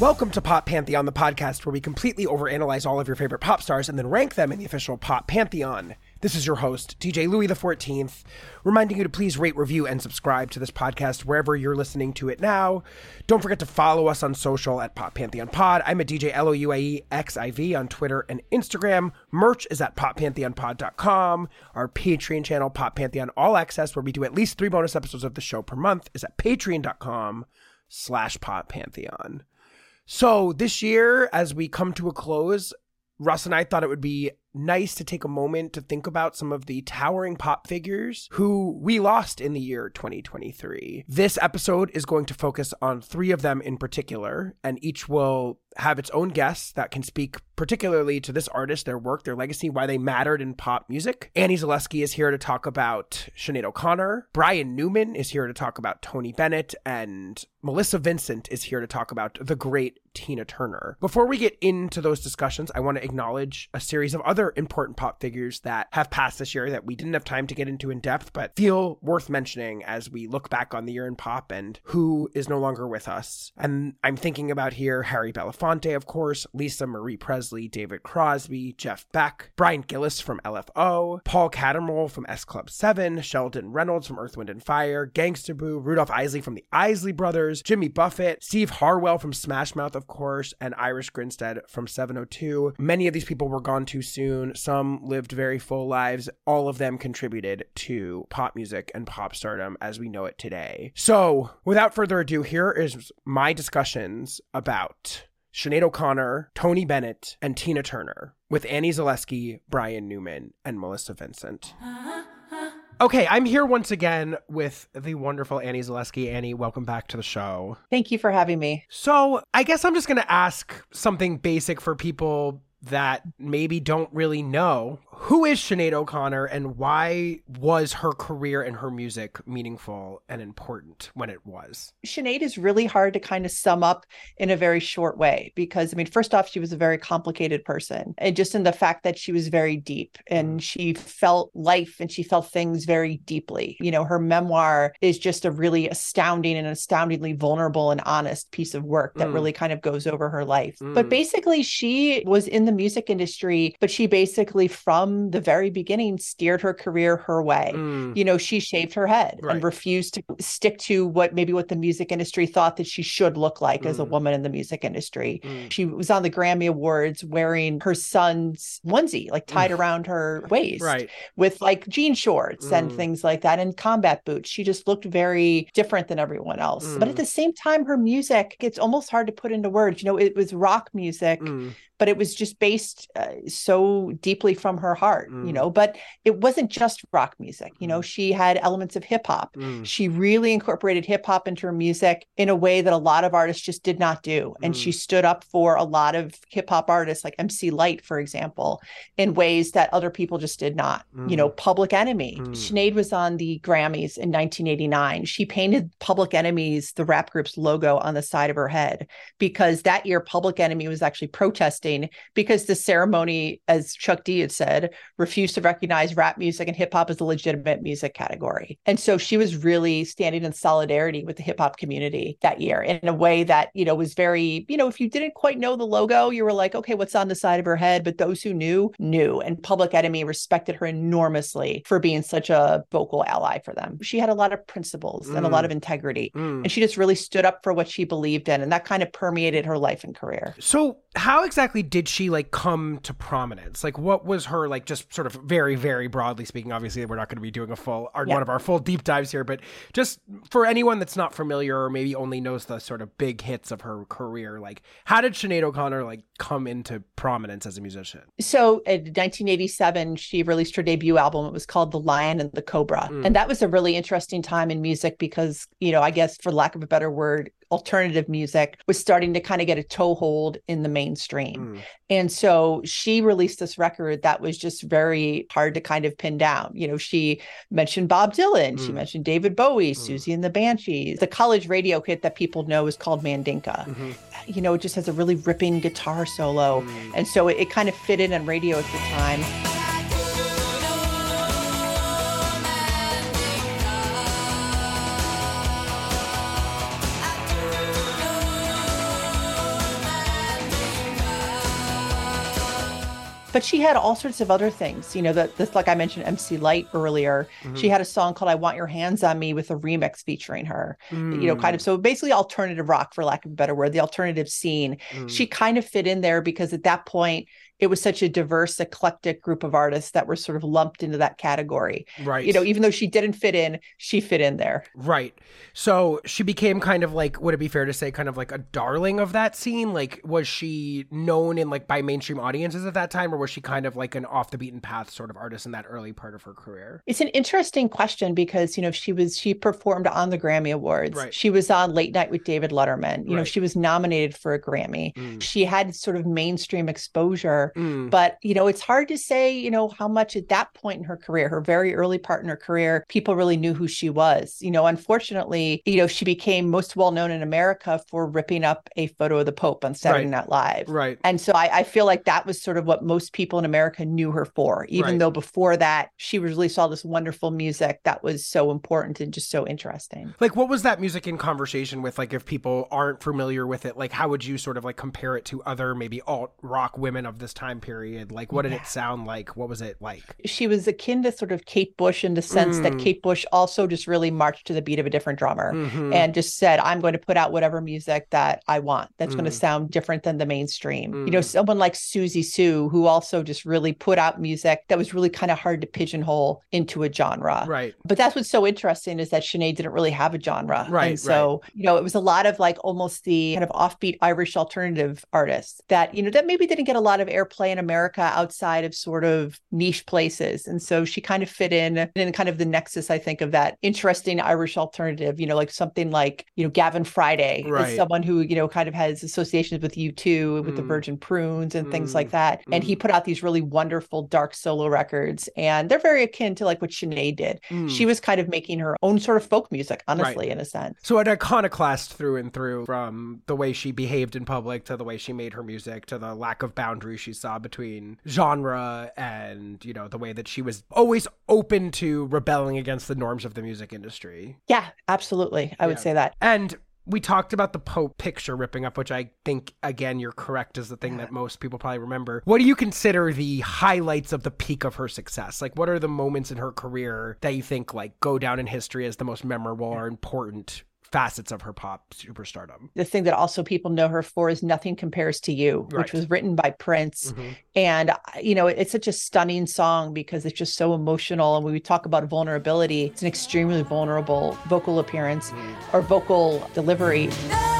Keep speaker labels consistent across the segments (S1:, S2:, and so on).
S1: Welcome to Pop Pantheon, the podcast where we completely overanalyze all of your favorite pop stars and then rank them in the official Pop Pantheon. This is your host, DJ Louie XIV, reminding you to please rate, review, and subscribe to this podcast wherever you're listening to it now. Don't forget to follow us on social at Pop Pantheon Pod. I'm DJ A E X I V on Twitter and Instagram. Merch is at poppantheonpod.com. Our Patreon channel, Pop Pantheon All Access, where we do at least three bonus episodes of the show per month, is at patreon.com slash Pop Pantheon. So this year, as we come to a close, Russ and I thought it would be nice to take a moment to think about some of the towering pop figures who we lost in the year 2023. This episode is going to focus on three of them in particular, and each will have its own guests that can speak particularly to this artist, their work, their legacy, why they mattered in pop music. Annie Zaleski is here to talk about Sinead O'Connor. Brian Newman is here to talk about Tony Bennett, and Melissa Vincent is here to talk about the great Tina Turner. Before we get into those discussions, I want to acknowledge a series of other important pop figures that have passed this year that we didn't have time to get into in depth, but feel worth mentioning as we look back on the year in pop and who is no longer with us. And I'm thinking about here Harry Belafonte, of course, Lisa Marie Presley, David Crosby, Jeff Beck, Brian Gillis from LFO, Paul Cattermole from S Club 7, Sheldon Reynolds from Earth, Wind and Fire, Gangsta Boo, Rudolph Isley from the Isley Brothers, Jimmy Buffett, Steve Harwell from Smash Mouth, of course, and Irish Grinstead from 702. Many of these people were gone too soon. Some lived very full lives. All of them contributed to pop music and pop stardom as we know it today. So, without further ado, here is my discussions about Sinead O'Connor, Tony Bennett, and Tina Turner with Annie Zaleski, Brian Newman, and Melissa Vincent. Okay, I'm here once again with the wonderful Annie Zaleski. Annie, welcome back to the show.
S2: Thank you for having me.
S1: So, I guess I'm just going to ask something basic for people that maybe don't really know who is Sinead O'Connor and why was her career and her music meaningful and important when it was?
S2: Sinead is really hard to kind of sum up in a very short way because, I mean, first off, she was a very complicated person. And just in the fact that she was very deep and she felt life and she felt things very deeply. You know, her memoir is just a really astounding and astoundingly vulnerable and honest piece of work that
S1: Mm.
S2: really kind of goes over her life.
S1: Mm.
S2: But basically, she was in the music industry, but she basically, from the very beginning, steered her career her way.
S1: Mm.
S2: You know, she shaved her head
S1: Right.
S2: and refused to stick to what maybe what the music industry thought that she should look like as a
S1: Mm.
S2: woman in the music industry.
S1: Mm.
S2: She was on the Grammy Awards wearing her son's onesie, like tied around her waist
S1: Right.
S2: with like jean shorts and
S1: Mm.
S2: things like that and combat boots. She just looked very different than everyone else. But
S1: Mm.
S2: at the same time, her music, it's almost hard to put into words. You know, it was rock music,
S1: Mm.
S2: but it was just based uh, so deeply from her heart, you
S1: Mm.
S2: know, but it wasn't just rock music. You know, she had elements of hip hop.
S1: Mm.
S2: She really incorporated hip hop into her music in a way that a lot of artists just did not do. And she stood up for a lot of hip hop artists like MC Lyte, for example, in ways that other people just did not. You know, Public Enemy.
S1: Mm.
S2: Sinead was on the Grammys in 1989. She painted Public Enemy's, the rap group's logo on the side of her head because that year Public Enemy was actually protesting because the ceremony, as Chuck D had said, refused to recognize rap music and hip hop as a legitimate music category. And so she was really standing in solidarity with the hip hop community that year in a way that, you know, was very, you know, if you didn't quite know the logo, you were like, okay, what's on the side of her head? But those who knew, knew. And Public Enemy respected her enormously for being such a vocal ally for them. She had a lot of principles and a lot
S1: Mm.
S2: of integrity.
S1: Mm.
S2: And she just really stood up for what she believed in. And that kind of permeated her life and career.
S1: So, how exactly did she like come to prominence? Like, what was her like? Just sort of very, very broadly speaking. Obviously, we're not going to be doing a full or
S2: Yeah.
S1: one of our full deep dives here, but just for anyone that's not familiar or maybe only knows the sort of big hits of her career, like, how did Sinead O'Connor like come into prominence as a musician?
S2: So in 1987, she released her debut album. It was called The Lion and the Cobra.
S1: Mm.
S2: And that was a really interesting time in music because, you know, I guess for lack of a better word, alternative music was starting to kind of get a toehold in the mainstream.
S1: Mm.
S2: And so she released this record that was just very hard to kind of pin down. You know, she mentioned Bob Dylan, she
S1: Mm.
S2: mentioned David Bowie,
S1: Mm.
S2: Siouxsie and the Banshees. The college radio hit that people know is called Mandinka.
S1: Mhm.
S2: You know, it just has a really ripping guitar solo.
S1: Mm.
S2: And so it, it kind of fit in on radio at the time. But she had all sorts of other things. You know, that this, like I mentioned, MC Lyte earlier.
S1: Mm-hmm.
S2: She had a song called "I Want Your Hands on Me" with a remix featuring her. You know, kind of so basically alternative rock, for lack of a better word, the alternative scene.
S1: Mm.
S2: She kind of fit in there because at that point it was such a diverse, eclectic group of artists that were sort of lumped into that category.
S1: right.
S2: You know, even though she didn't fit in, she fit in there.
S1: Right. So she became kind of like, would it be fair to say, kind of like a darling of that scene? Like, was she known in like by mainstream audiences at that time, or was she kind of like an off the beaten path sort of artist in that early part of her career?
S2: It's an interesting question because you know she was she performed on the Grammy Awards.
S1: Right.
S2: She was on Late Night with David Letterman. You know she was nominated for a Grammy.
S1: Mm.
S2: She had sort of mainstream exposure.
S1: Mm.
S2: But you know it's hard to say you know how much at that point in her career, her very early part in her career, people really knew who she was. You know, unfortunately, you know she became most well known in America for ripping up a photo of the Pope on Saturday
S1: Right.
S2: Night Live.
S1: Right.
S2: And so I, I feel like that was sort of what most people in America knew her for, even
S1: Right.
S2: though before that she released all this wonderful music that was so important and just so interesting.
S1: Like, what was that music in conversation with? Like, if people aren't familiar with it, like, how would you sort of like compare it to other maybe alt rock women of this time period? Like, what did it sound like? What was it like?
S2: She was akin to sort of Kate Bush in the sense that
S1: Mm.
S2: Kate Bush also just really marched to the beat of a different drummer.
S1: Mhm.
S2: And just said, I'm going to put out whatever music that I want that's going to
S1: Mm.
S2: sound different than the mainstream. You know,
S1: Mm.
S2: someone like Siouxsie Sioux, who also just really put out music that was really kind of hard to pigeonhole into a genre.
S1: right.
S2: But that's what's so interesting is that Sinead didn't really have a genre.
S1: Right,
S2: And so, you know, it was a lot of like almost the kind of offbeat Irish alternative artists that, you know, that maybe didn't get a lot of airplay in America outside of sort of niche places. And so she kind of fit in in kind of the nexus, I think, of that interesting Irish alternative, you know, like something like, you know, Gavin Friday
S1: Right.
S2: is someone who, you know, kind of has associations with U2, with the
S1: Mm.
S2: Virgin Prunes and things
S1: Mm.
S2: like that. And he put out these really wonderful dark solo records. And they're very akin to like what Sinead did
S1: Mm.
S2: she was kind of making her own sort of folk music, honestly, in a sense.
S1: So an iconoclast through and through, from the way she behaved in public to the way she made her music to the lack of boundaries she saw between genre and you know the way that she was always open to rebelling against the norms of the music industry.
S2: Yeah, absolutely. I would say that.
S1: And we talked about the Pope picture ripping up, which I think, again, you're correct, is the thing that most people probably remember. What do you consider the highlights of the peak of her success? Like, what are the moments in her career that you think, like, go down in history as the most memorable or important facets of her pop superstardom?
S2: The thing that also people know her for is Nothing Compares to You,
S1: Right.
S2: which was written by Prince.
S1: Mhm.
S2: And, you know, it's such a stunning song because it's just so emotional. And when we talk about vulnerability, it's an extremely vulnerable vocal appearance
S1: Mm.
S2: or vocal delivery.
S3: Nothing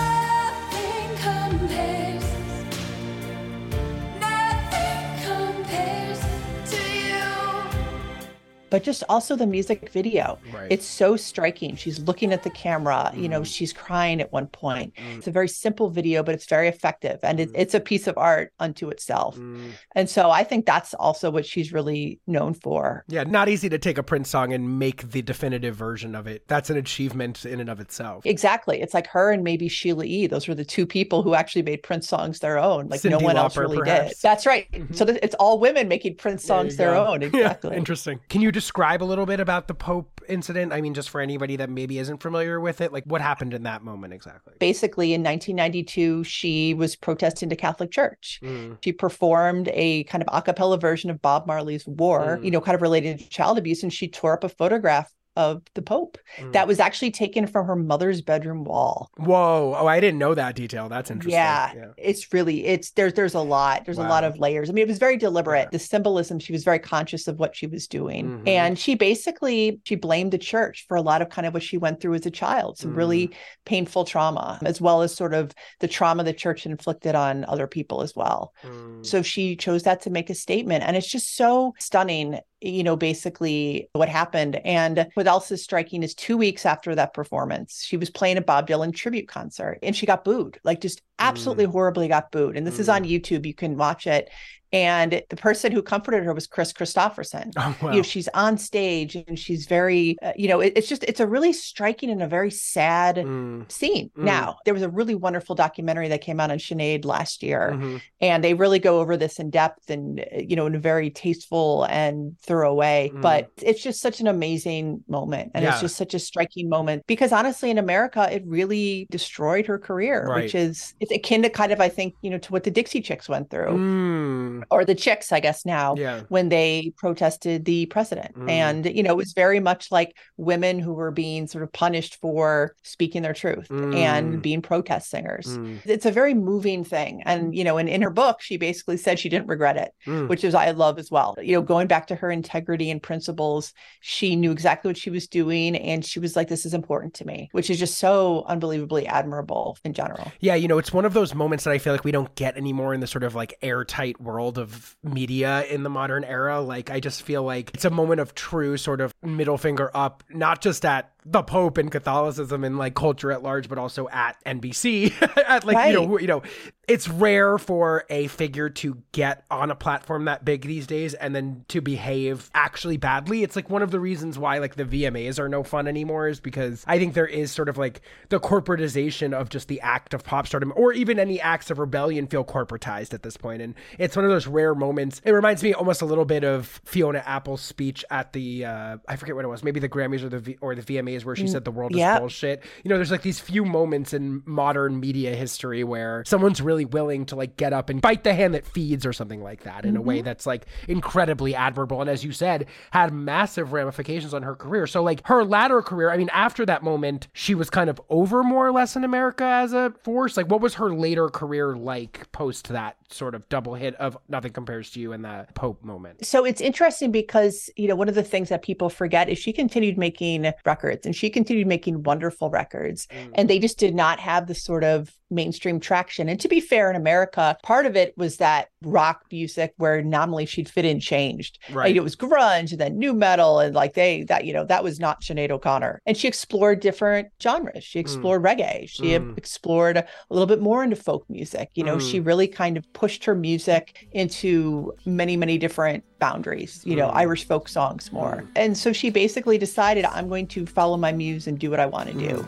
S2: but just also the music video.
S1: Right.
S2: It's so striking. She's looking at the camera, you know,
S1: Mhm.
S2: she's crying at one point.
S1: Mm.
S2: It's a very simple video, but it's very effective and it,
S1: Mm.
S2: it's a piece of art unto itself.
S1: Mm.
S2: And so I think that's also what she's really known for.
S1: Yeah, not easy to take a Prince song and make the definitive version of it. That's an achievement in and of itself.
S2: Exactly. It's like her and maybe Sheila E. Those were the two people who actually made Prince songs their own. Like no
S1: Cyndi
S2: one else really did. That's right.
S1: Mhm.
S2: So it's all women making Prince songs their
S1: go.
S2: own.
S1: Yeah,
S2: Exactly.
S1: interesting. Can you describe a little bit about the Pope incident? I mean, just for anybody that maybe isn't familiar with it, like what happened in that moment exactly?
S2: Basically, in 1992, she was protesting the Catholic Church.
S1: Mm.
S2: She performed a kind of a cappella version of Bob Marley's War,
S1: Mm.
S2: you know, kind of related to child abuse, and she tore up a photograph of the Pope
S1: Mm.
S2: that was actually taken from her mother's bedroom wall.
S1: Whoa! Oh, I didn't know that detail. That's interesting.
S2: Yeah, it's really it's there's there's a lot. There's a lot of layers. I mean, it was very deliberate.
S1: Yeah.
S2: The symbolism, she was very conscious of what she was doing.
S1: Mhm.
S2: And she basically she blamed the church for a lot of kind of what she went through as a child, some
S1: Mm.
S2: really painful trauma, as well as sort of the trauma the church inflicted on other people as well.
S1: Mm.
S2: So she chose that to make a statement. And it's just so stunning, you know, basically what happened. And what else is striking is two weeks after that performance, she was playing a Bob Dylan tribute concert and she got booed, like just absolutely horribly got booed. And this is
S1: Mm.
S2: on YouTube. You can watch it. And the person who comforted her was Kris Kristofferson.
S1: Oh, wow.
S2: You know, she's on stage and she's very, uh, you know, it- it's just, it's a really striking and a very sad
S1: Mm.
S2: scene.
S1: Mm.
S2: Now, there was a really wonderful documentary that came out on Sinead last year
S1: Mhm.
S2: and they really go over this in depth and uh, you know in a very tasteful and thorough way
S1: Mm.
S2: but it's just such an amazing moment and
S1: Yeah.
S2: it's just such a striking moment because honestly in america it really destroyed her career
S1: Right.
S2: which is it's akin to kind of i think you know to what the dixie chicks went through
S1: Mm.
S2: Or the chicks, I guess now,
S1: Yeah.
S2: when they protested the president.
S1: Mm.
S2: And, you know, it was very much like women who were being sort of punished for speaking their truth
S1: Mm.
S2: and being protest singers.
S1: Mm.
S2: It's a very moving thing. And, you know, and in her book, she basically said she didn't regret it,
S1: Mm.
S2: which is I love as well. You know, going back to her integrity and principles, she knew exactly what she was doing. And she was like, this is important to me, which is just so unbelievably admirable in general.
S1: Yeah, you know, it's one of those moments that I feel like we don't get anymore in the sort of like airtight world of media in the modern era. Like, I just feel like it's a moment of true sort of middle finger up, not just at the Pope and Catholicism and like culture at large, but also at NBC. at like, you know, you know, it's rare for a figure to get on a platform that big these days and then to behave actually badly. It's like one of the reasons why like the VMAs are no fun anymore is because I think there is sort of like the corporatization of just the act of pop stardom or even any acts of rebellion feel corporatized at this point. And it's one of those rare moments. It reminds me almost a little bit of Fiona Apple's speech at the uh, I forget what it was, maybe the Grammys or the v- or the VMAs where she mm. said the world is
S2: yeah.
S1: bullshit. You know, there's like these few moments in modern media history where someone's really willing to like get up and bite the hand that feeds or something like that in a way mm-hmm. that's like incredibly admirable. And as you said, had massive ramifications on her career. So like her latter career, I mean, after that moment, she was kind of over more or less in America as a force. Like what was her later career like post that sort of double hit of Nothing Compares to You and the Pope moment?
S2: So it's interesting because, you know, one of the things that people forget is she continued making records and she continued making wonderful records.
S1: Mm.
S2: And they just did not have the sort of mainstream traction. And to be fair, in America, part of it was that rock music where nominally she'd fit in changed.
S1: Right.
S2: Like, it was grunge and then nu metal. And like they, that, you know, that was not Sinead O'Connor. And she explored different genres. She explored reggae. She
S1: Mm.
S2: explored a little bit more into folk music. You know,
S1: Mm.
S2: she really kind of pushed her music into many, many different boundaries, you know,
S1: Mm.
S2: Irish folk songs more. And so she basically decided, I'm going to follow my muse and do what I want to do.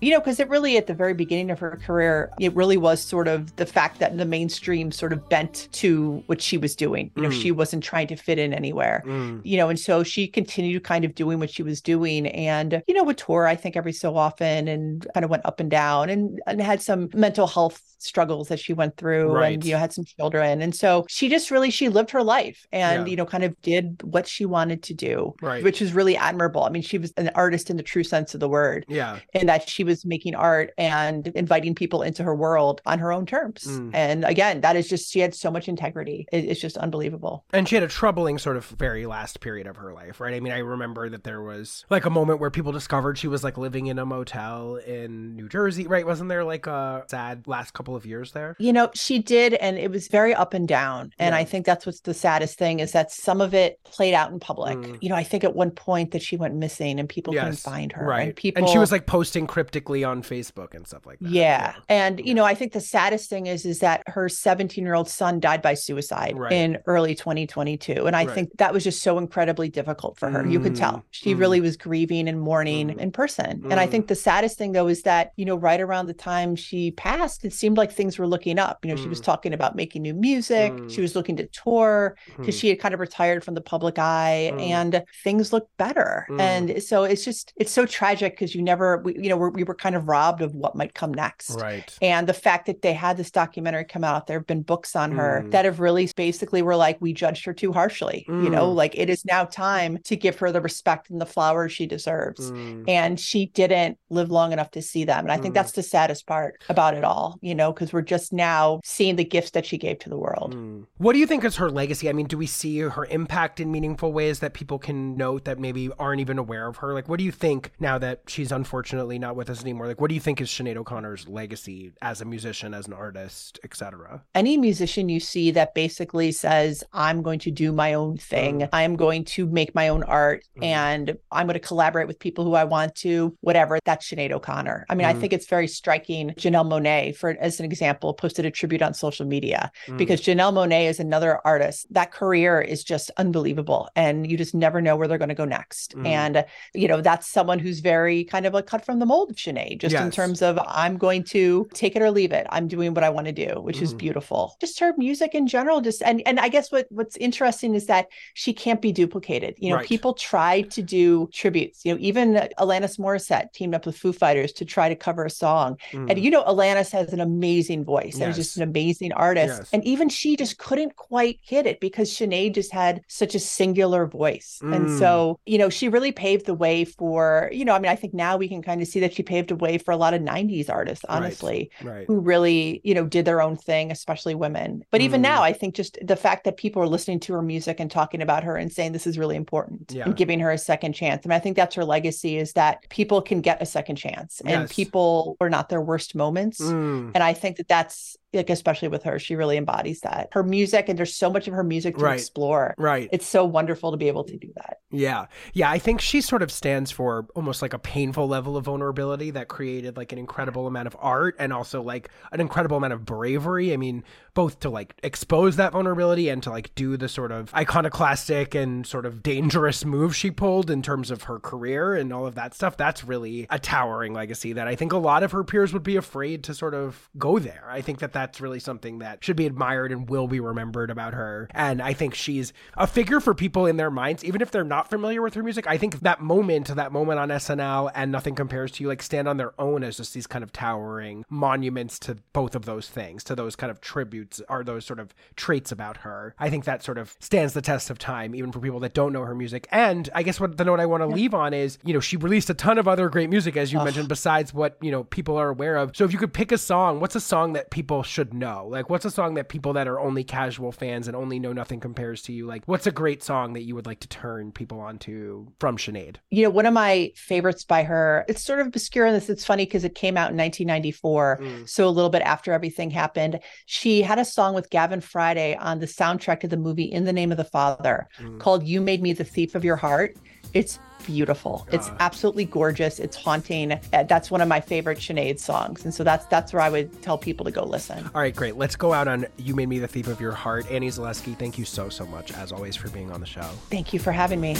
S3: You
S2: know, because it really, at the very beginning of her career, it really was sort of the fact that the mainstream sort of bent to what she was doing. You know,
S1: Mm.
S2: she wasn't trying to fit in anywhere.
S1: Mm.
S2: you know, and so she continued kind of doing what she was doing and, you know, would tour, I think, every so often and kind of went up and down and, and had some mental health struggles that she went through
S1: Right.
S2: and, you know, had some children. And so she just really, she lived her life and,
S1: Yeah.
S2: you know, kind of did what she wanted to do,
S1: Right.
S2: which is really admirable. I mean, she was an artist in the true sense of the word
S1: Yeah.
S2: And that she was making art and inviting people into her world on her own terms.
S1: Mm.
S2: And again, that is just, she had so much integrity. It- it's just unbelievable.
S1: And she had a troubling sort of very last period of her life, right? I mean, I remember that there was like a moment where people discovered she was like living in a motel in New Jersey, right? Wasn't there like a sad last couple of years there?
S2: You know, she did, and it was very up and down. And
S1: Yeah.
S2: I think that's what's the saddest thing is that some of it played out in public.
S1: Mm.
S2: You know, I think at one point that she went missing and people couldn't find her.
S1: Right.
S2: And people
S1: and she was like posting on Facebook and stuff like that.
S2: yeah. And you know, I think the saddest thing is is that her 17-year-old son died by suicide
S1: Right.
S2: in early 2022. And I
S1: Right.
S2: think that was just so incredibly difficult for her. You could
S1: Mm,
S2: tell. She
S1: mm.
S2: really was grieving and mourning
S1: Mm.
S2: in person. And I
S1: Mm.
S2: think the saddest thing though is that, you know, right around the time she passed, it seemed like things were looking up. You know, she was
S1: Mm.
S2: talking about making new music.
S1: Mm.
S2: She was looking to tour because
S1: Hmm.
S2: she had kind of retired from the public eye
S1: Mm.
S2: and things looked better.
S1: Mm.
S2: And so it's just, it's so tragic because you never, we, you know, we're, we were kind of robbed of what might come next.
S1: Right.
S2: And the fact that they had this documentary come out, there have been books on her
S1: Mm.
S2: that have really basically were like, we judged her too harshly. You know,
S1: Mm.
S2: like it is now time to give her the respect and the flowers she deserves.
S1: Mm.
S2: And she didn't live long enough to see them. And I think
S1: Mm.
S2: that's the saddest part about it all, you know, because we're just now seeing the gifts that she gave to the world.
S1: Mm. What do you think is her legacy? I mean, do we see her impact in meaningful ways that people can note that maybe aren't even aware of her? Like, what do you think now that she's unfortunately not with us anymore? Like, what do you think is Sinead O'Connor's legacy as a musician, as an artist, etc.?
S2: any musician you see that basically says, I'm going to do my own thing,
S1: Mm.
S2: I'm going to make my own art,
S1: Mm.
S2: and I'm going to collaborate with people who I want to, whatever, that's Sinead O'Connor. I mean,
S1: Mm.
S2: I think it's very striking. Janelle Monáe, for as an example, posted a tribute on social media
S1: Mm.
S2: because Janelle Monáe is another artist. That career is just unbelievable. And you just never know where they're going to go next.
S1: Mm.
S2: And, you know, that's someone who's very kind of like cut from the mold of Sinead, just in terms of I'm going to take it or leave it. I'm doing what I want to do, which is
S1: Mm.
S2: beautiful. Just her music in general, just and and I guess what what's interesting is that she can't be duplicated. You know,
S1: Right.
S2: people try to do tributes. You know, even Alanis Morissette teamed up with Foo Fighters to try to cover a song.
S1: Mm.
S2: And you know, Alanis has an amazing voice and is just an amazing artist.
S1: Yes.
S2: And even she just couldn't quite hit it because Sinead just had such a singular voice. And
S1: Mm.
S2: so, you know, she really paved the way for, you know, I mean, I think now we can kind of see that she paved a way for a lot of 90s artists, honestly,
S1: right.
S2: who really, you know, did their own thing, especially women. But even
S1: Mm.
S2: now, I think just the fact that people are listening to her music and talking about her and saying this is really important
S1: Yeah.
S2: and giving her a second chance. Mean, I think that's her legacy is that people can get a second chance and
S1: Yes.
S2: people are not their worst moments.
S1: Mm.
S2: And I think that that's like, especially with her, she really embodies that. Her music, and there's so much of her music to
S1: Right.
S2: explore.
S1: Right.
S2: It's so wonderful to be able to do that.
S1: Yeah. Yeah. I think she sort of stands for almost like a painful level of vulnerability that created like an incredible amount of art and also like an incredible amount of bravery. I mean, both to like expose that vulnerability and to like do the sort of iconoclastic and sort of dangerous move she pulled in terms of her career and all of that stuff. That's really a towering legacy that I think a lot of her peers would be afraid to sort of go there. I think that that's really something that should be admired and will be remembered about her. And I think she's a figure for people in their minds, even if they're not familiar with her music. I think that moment, that moment on SNL and Nothing Compares to You, like stand on their own as just these kind of towering monuments to both of those things, to those kind of tributes are those sort of traits about her. I think that sort of stands the test of time, even for people that don't know her music. And I guess what the note I want to leave on is, you know, she released a ton of other great music, as you mentioned, besides what, you know, people are aware of. So if you could pick a song, what's a song that people should know? Like, what's a song that people that are only casual fans and only know Nothing Compares to You, like, what's a great song that you would like to turn people onto from Sinead?
S2: You know, one of my favorites by her, it's sort of obscure in this. It's funny because it came out in 1994.
S1: Mm.
S2: So a little bit after everything happened. She had a song with Gavin Friday on the soundtrack to the movie In the Name of the Father
S1: Mm.
S2: called You Made Me the Thief of Your Heart. It's beautiful. It's
S1: Ah.
S2: absolutely gorgeous. It's haunting. Uh, That's one of my favorite Sinead songs. And so that's that's where I would tell people to go listen.
S1: All right, great. Let's go out on You Made Me the Thief of Your Heart. Annie Zaleski, thank you so, so much, as always, for being on the show.
S2: Thank you for having me.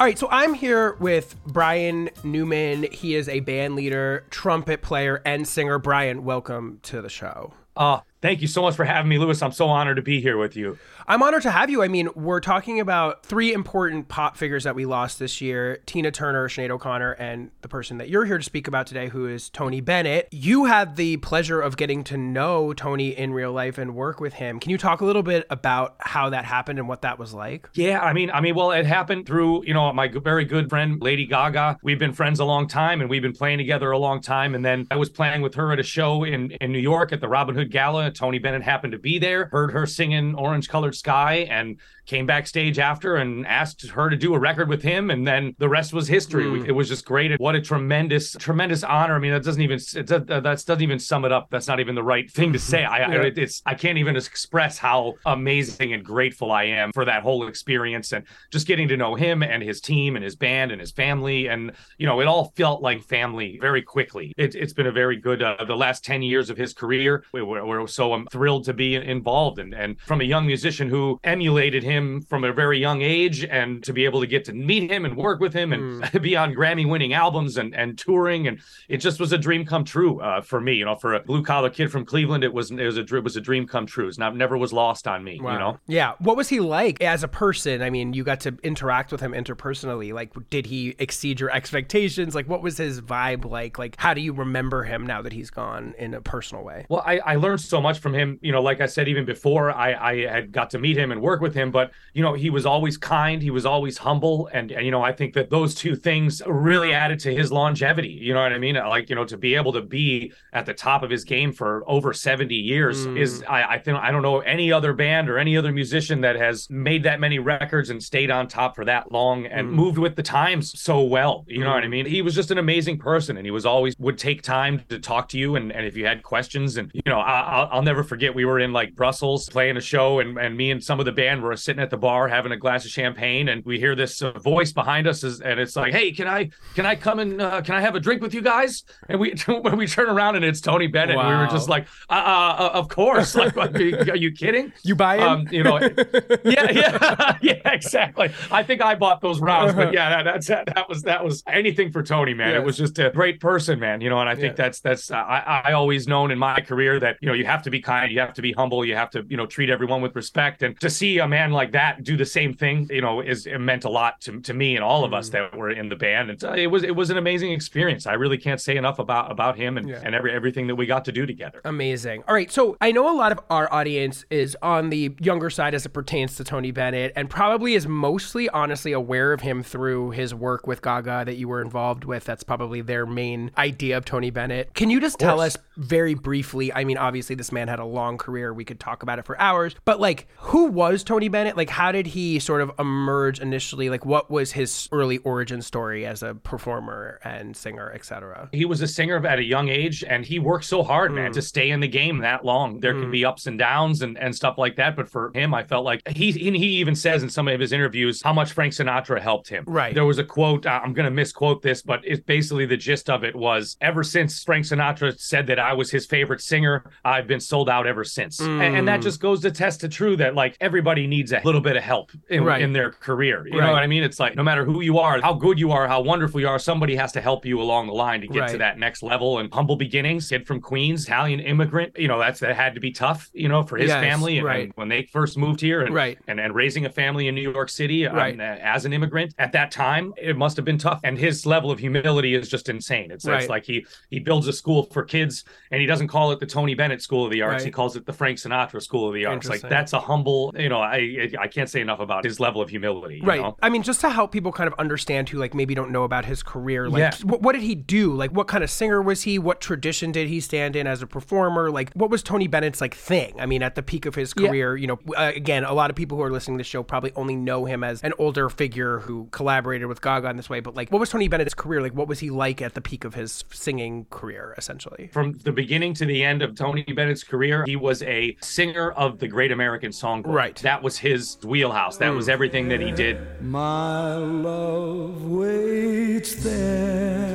S1: All right, so I'm here with Brian Newman. He is a band leader, trumpet player, and singer. Brian, welcome to the show.
S4: Oh, thank you so much for having me, Lewis. I'm so honored to be here with you.
S1: I'm honored to have you. I mean, we're talking about three important pop figures that we lost this year Tina Turner, Sinead O'Connor, and the person that you're here to speak about today, who is Tony Bennett. You had the pleasure of getting to know Tony in real life and work with him. Can you talk a little bit about how that happened and what that was like?
S4: Yeah, I mean, I mean, well, it happened through, you know, my very good friend Lady Gaga. We've been friends a long time, and we've been playing together a long time. And then I was playing with her at a show in in New York at the Robin Hood Gala. Tony Bennett happened to be there, heard her singing "Orange Colored Sky," and came backstage after and asked her to do a record with him. And then the rest was history.
S1: Mm.
S4: It was just great. What a tremendous, tremendous honor. I mean, that doesn't even it that doesn't even sum it up. That's not even the right thing to say. I,
S1: Yeah.
S4: It's I can't even express how amazing and grateful I am for that whole experience and just getting to know him and his team and his band and his family and you know it all felt like family very quickly. It, it's been a very good uh, the last ten years of his career. We were, we're so I'm thrilled to be involved and and from a young musician who emulated him from a very young age and to be able to get to meet him and work with him and be on Grammy winning albums and and touring and it just was a dream come true uh, for me. You know, for a blue collar kid from Cleveland, it was it was a it was a dream come true. It's not never was lost on me. You know.
S1: Yeah. What was he like as a person? I mean, you got to interact with him interpersonally. Like, did he exceed your expectations? Like, what was his vibe like? Like, how do you remember him now that he's gone in a personal way?
S4: Well, I, I learned so much from him. You know, like I said, even before I, I had got to meet him and work with him, but you know, he was always kind. He was always humble, and, and you know, I think that those two things really added to his longevity. You know what I mean? Like you know, to be able to be at the top of his game for over seventy years
S1: Mm.
S4: is I, I think I don't know any other band or any other musician that has made that many records and stayed on top for that long and
S1: Mm.
S4: moved with the times so well. You know
S1: Mm.
S4: what I mean? He was just an amazing person and he was always would take time to talk to you. And, and if you had questions and, you know, I, I'll, I'll never forget, we were in like Brussels playing a show and, and me and some of the band were sitting at the bar having a glass of champagne and we hear this uh, voice behind us is, and it's like, Hey, can I, can I come and, uh, can I have a drink with you guys? And we, when we turn around and it's Tony Bennett, and we were just like, uh, uh, of course. Like, are you, are you kidding?
S1: You buy in?
S4: Um, you know, yeah, yeah, yeah, exactly. I think I bought those rounds, but yeah, that, that's that was that was anything for Tony, man.
S1: Yes.
S4: It was just a great person, man. You know, and I think
S1: Yeah.
S4: that's that's I I always known in my career that you know you have to be kind, you have to be humble, you have to you know treat everyone with respect, and to see a man like that do the same thing, you know, is it meant a lot to, to me and all of
S1: Mm.
S4: us that were in the band. And uh, it was it was an amazing experience. I really can't say enough about about him and
S1: Yeah.
S4: and every everything that we got to do together.
S1: Amazing. All right. So I know a lot of our audience is on the younger side as it pertains to Tony Bennett and probably is mostly honestly aware of him through his work with Gaga that you were involved with. That's probably their main idea of Tony Bennett. Can you just tell us very briefly? I mean, obviously, this man had a long career. We could talk about it for hours, but like, who was Tony Bennett? Like, how did he sort of emerge initially? Like, what was his early origin story as a performer and singer, etc.?
S4: he was a singer at a young age and he worked so hard man
S1: Mm.
S4: to stay in the game that long there can be ups and downs and, and stuff like that but for him i felt like he and he even says in some of his interviews how much frank sinatra helped him
S1: Right.
S4: there was a quote uh, i'm going to misquote this but it's basically the gist of it was ever since frank sinatra said that i was his favorite singer i've been sold out ever since and, and that
S1: Mm.
S4: just goes to test to true that like everybody needs a little bit of help in,
S1: Right.
S4: in their career you
S1: Right.
S4: know what i mean it's like no matter who you are how good you are how wonderful you are somebody has to help you along the line to get
S1: Right.
S4: to that next level and humble beginnings kid from queens italian immigrant you know that's that had to be tough you know for his
S1: Yes,
S4: family and,
S1: right.
S4: and when they first moved here and,
S1: Right.
S4: and and raising a family in new york city um,
S1: Right.
S4: as an immigrant at that time it must have been tough and his level of humility is just insane it's, it's like he he builds a school for kids and he doesn't call it the tony bennett school of the arts he calls it the frank sinatra school of the arts like that's a humble you know i i can't say enough about his level of humility you
S1: right.
S4: know?
S1: I mean, just to help people kind of understand who, like, maybe don't know about his career. Like,
S4: Yeah.
S1: wh- what did he do? Like, what kind of singer was he? What tradition did he stand in as a performer? Like, what was Tony Bennett's like thing? I mean, at the peak of his
S2: Yeah.
S1: career, you know, uh, again, a lot of people who are listening to the show probably only know him as an older figure who collaborated with Gaga in this way. But like, what was Tony Bennett's career like? What was he like at the peak of his singing career, essentially?
S4: from the beginning to the end of Tony Bennett's career, he was a singer of the Great American Songbook.
S1: Right.
S4: That was his wheelhouse. That was everything that he did.
S5: My love waits there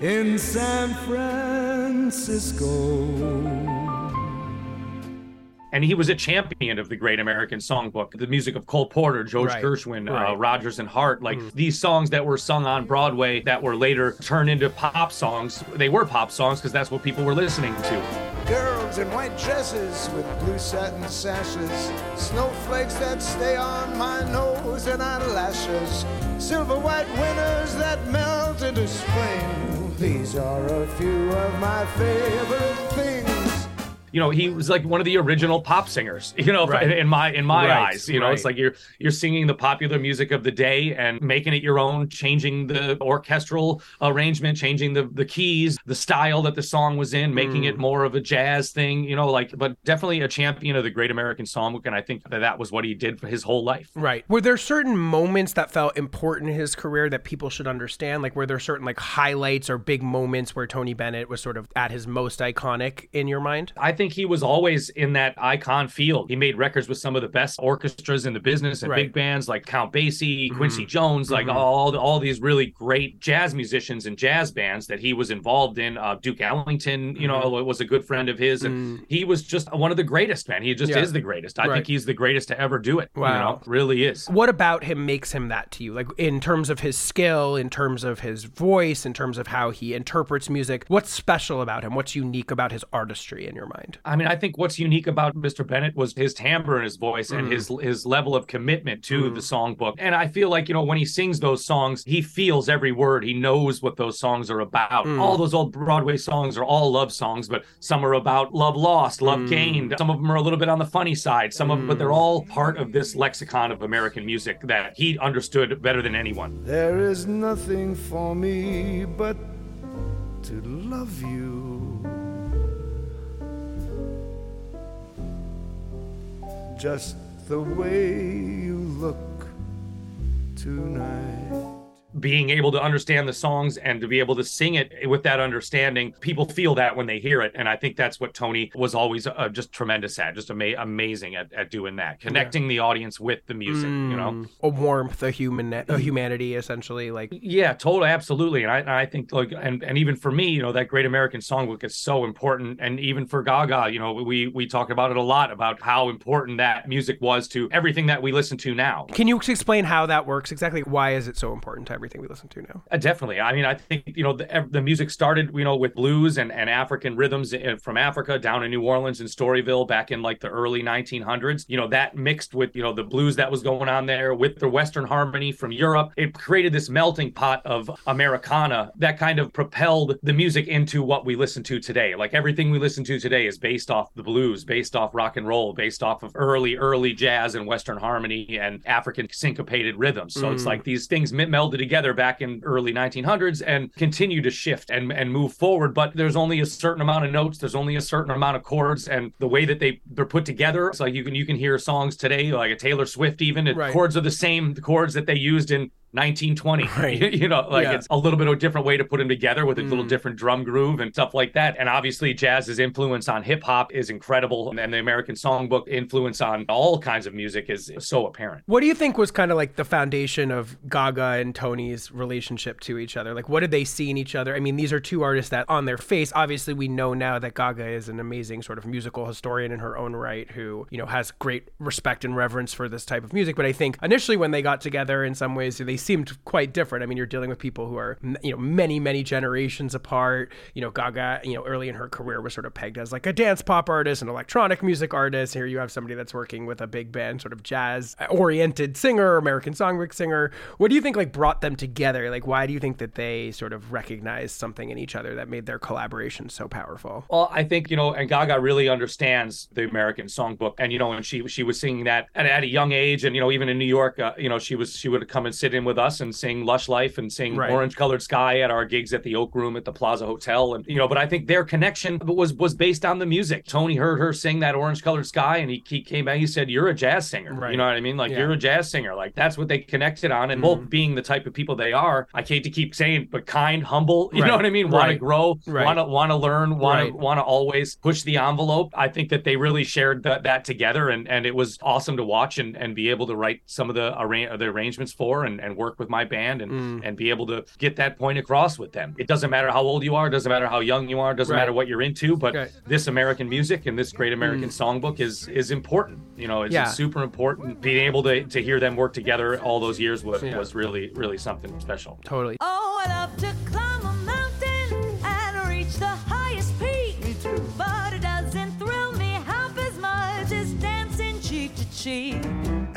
S5: in San Francisco.
S4: And he was a champion of the Great American Songbook, the music of Cole Porter, George
S1: Right.
S4: Gershwin,
S1: Right.
S4: uh, Rodgers and Hart. Like these songs that were sung on Broadway that were later turned into pop songs. They were pop songs because that's what people were listening to.
S6: Girls in white dresses with blue satin sashes, snowflakes that stay on my nose and eyelashes, silver white winters that melt into spring. These are a few of my favorite things.
S4: You know he was like one of the original pop singers you know
S1: Right.
S4: in, in my in my
S1: Right,
S4: eyes you know it's like you're you're singing the popular music of the day and making it your own changing the orchestral arrangement changing the the keys the style that the song was in making
S1: Mm.
S4: it more of a jazz thing you know like but definitely a champion of the great american songbook and i think that that was what he did for his whole life
S1: Right. Were there certain moments that felt important in his career that people should understand? Like, were there certain like highlights or big moments where Tony Bennett was sort of at his most iconic in your mind?
S4: I think he was always in that icon field. He made records with some of the best orchestras in the business and
S1: Right.
S4: big bands like Count Basie, mm-hmm. Quincy Jones, like mm-hmm. all all these really great jazz musicians and jazz bands that he was involved in. Uh, Duke Ellington, you know, mm-hmm. was a good friend of his, and mm. he was just one of the greatest. Man, he just
S1: Yeah.
S4: is the greatest. I
S1: Right.
S4: think he's the greatest to ever do it.
S1: Wow.
S4: you know, really is.
S1: What about him makes him that to you? Like, in terms of his skill, in terms of his voice, in terms of how he interprets music, what's special about him? What's unique about his artistry in your mind?
S4: I mean, I think what's unique about Mr. Bennett was his timbre in his voice and mm. his his level of commitment to the mm. songbook. And I feel like, you know, when he sings those songs, he feels every word. He knows what those songs are about. Mm. All those old Broadway songs are all love songs, but some are about love lost, love gained. Some of them are a little bit on the funny side. Some of them, but they're all part of this lexicon of American music that he understood better than anyone.
S6: There is nothing for me but to love you. Just the way you look
S5: tonight.
S4: Being able to understand the songs and to be able to sing it with that understanding people feel that when they hear it and i think that's what tony was always uh, just tremendous at just ama- amazing at, at doing that connecting the audience with the music you know
S1: Mm, a warmth, a human, a humanity, essentially. Like,
S4: Yeah, totally, absolutely, and I, I think like, and and even for me, you know, that Great American Songbook is so important, and even for Gaga, you know, we we talk about it a lot about how important that music was to everything that we listen to now.
S1: can you explain how that works exactly? Why is it so important to everything we listen to now?
S4: Uh, definitely. I mean, I think you know the, the music started, you know, with blues and, and African rhythms from Africa down in New Orleans and Storyville back in like the early 1900s. You know, that mixed with you know the blues that was going on there with the Western harmony from Europe, it created this melting pot of Americana that kind of propelled the music into what we listen to today. Like everything we listen to today is based off the blues, based off rock and roll, based off of early early jazz and Western harmony and African syncopated rhythms. So it's
S1: Mm.
S4: like these things melded together back in early 1900s and continue to shift and and move forward. But there's only a certain amount of notes. There's only a certain amount of chords, and the way that they they're put together. It's like you can you can hear songs today, like a Taylor Swift, even the
S1: Right.
S4: chords are the same the chords that they used in 1920
S1: Right.
S4: you know like
S1: Yeah.
S4: it's a little bit of a different way to put them together with a little
S1: Mm.
S4: different drum groove and stuff like that and obviously jazz's influence on hip hop is incredible and the american songbook influence on all kinds of music is so apparent
S1: What do you think was kind of like the foundation of Gaga and Tony's relationship to each other? Like, what did they see in each other? I mean, these are two artists that, on their face, obviously, we know now that Gaga is an amazing sort of musical historian in her own right, who you know has great respect and reverence for this type of music. But I think initially, when they got together, in some ways, they seemed quite different. I mean, you're dealing with people who are you know many many generations apart. You know, Gaga, you know, early in her career was sort of pegged as like a dance pop artist, an electronic music artist. Here you have somebody that's working with a big band, sort of jazz oriented singer, American songbook singer. What do you think like brought them together? Like, why do you think that they sort of recognized something in each other that made their collaboration so powerful?
S4: Well, I think you know, and Gaga really understands the American Songbook, and you know, and she she was singing that at, at a young age, and you know, even in New York, uh, you know, she was she would come and sit in with us and sing "Lush Life" and sing
S1: Right.
S4: "Orange Colored Sky" at our gigs at the Oak Room at the Plaza Hotel, and you know, but I think their connection was was based on the music. Tony heard her sing that "Orange Colored Sky," and he, he came back, he said, "You're a jazz singer,"
S1: Right.
S4: you know what I mean? Like
S1: Yeah.
S4: you're a jazz singer, like that's what they connected on, and
S1: Mhm.
S4: both being the type of people they are, I hate to keep saying, but kind, humble, you
S1: Right.
S4: know what I mean? Want to grow, want to want to learn, want to want to always push the envelope. I think that they really shared that, that together, and and it was awesome to watch and and be able to write some of the arra- the arrangements for and and work with my band and
S1: Mm.
S4: and be able to get that point across with them. It doesn't matter how old you are, doesn't matter how young you are, doesn't
S1: Right.
S4: matter what you're into, but
S1: Right.
S4: this American music and this great American songbook is is important. You know, it's,
S1: Mm. Yeah.
S4: it's super important. Being able to to hear them work together all those years was
S1: Yeah.
S4: was really really something special.
S1: Totally.
S3: Oh, I love to climb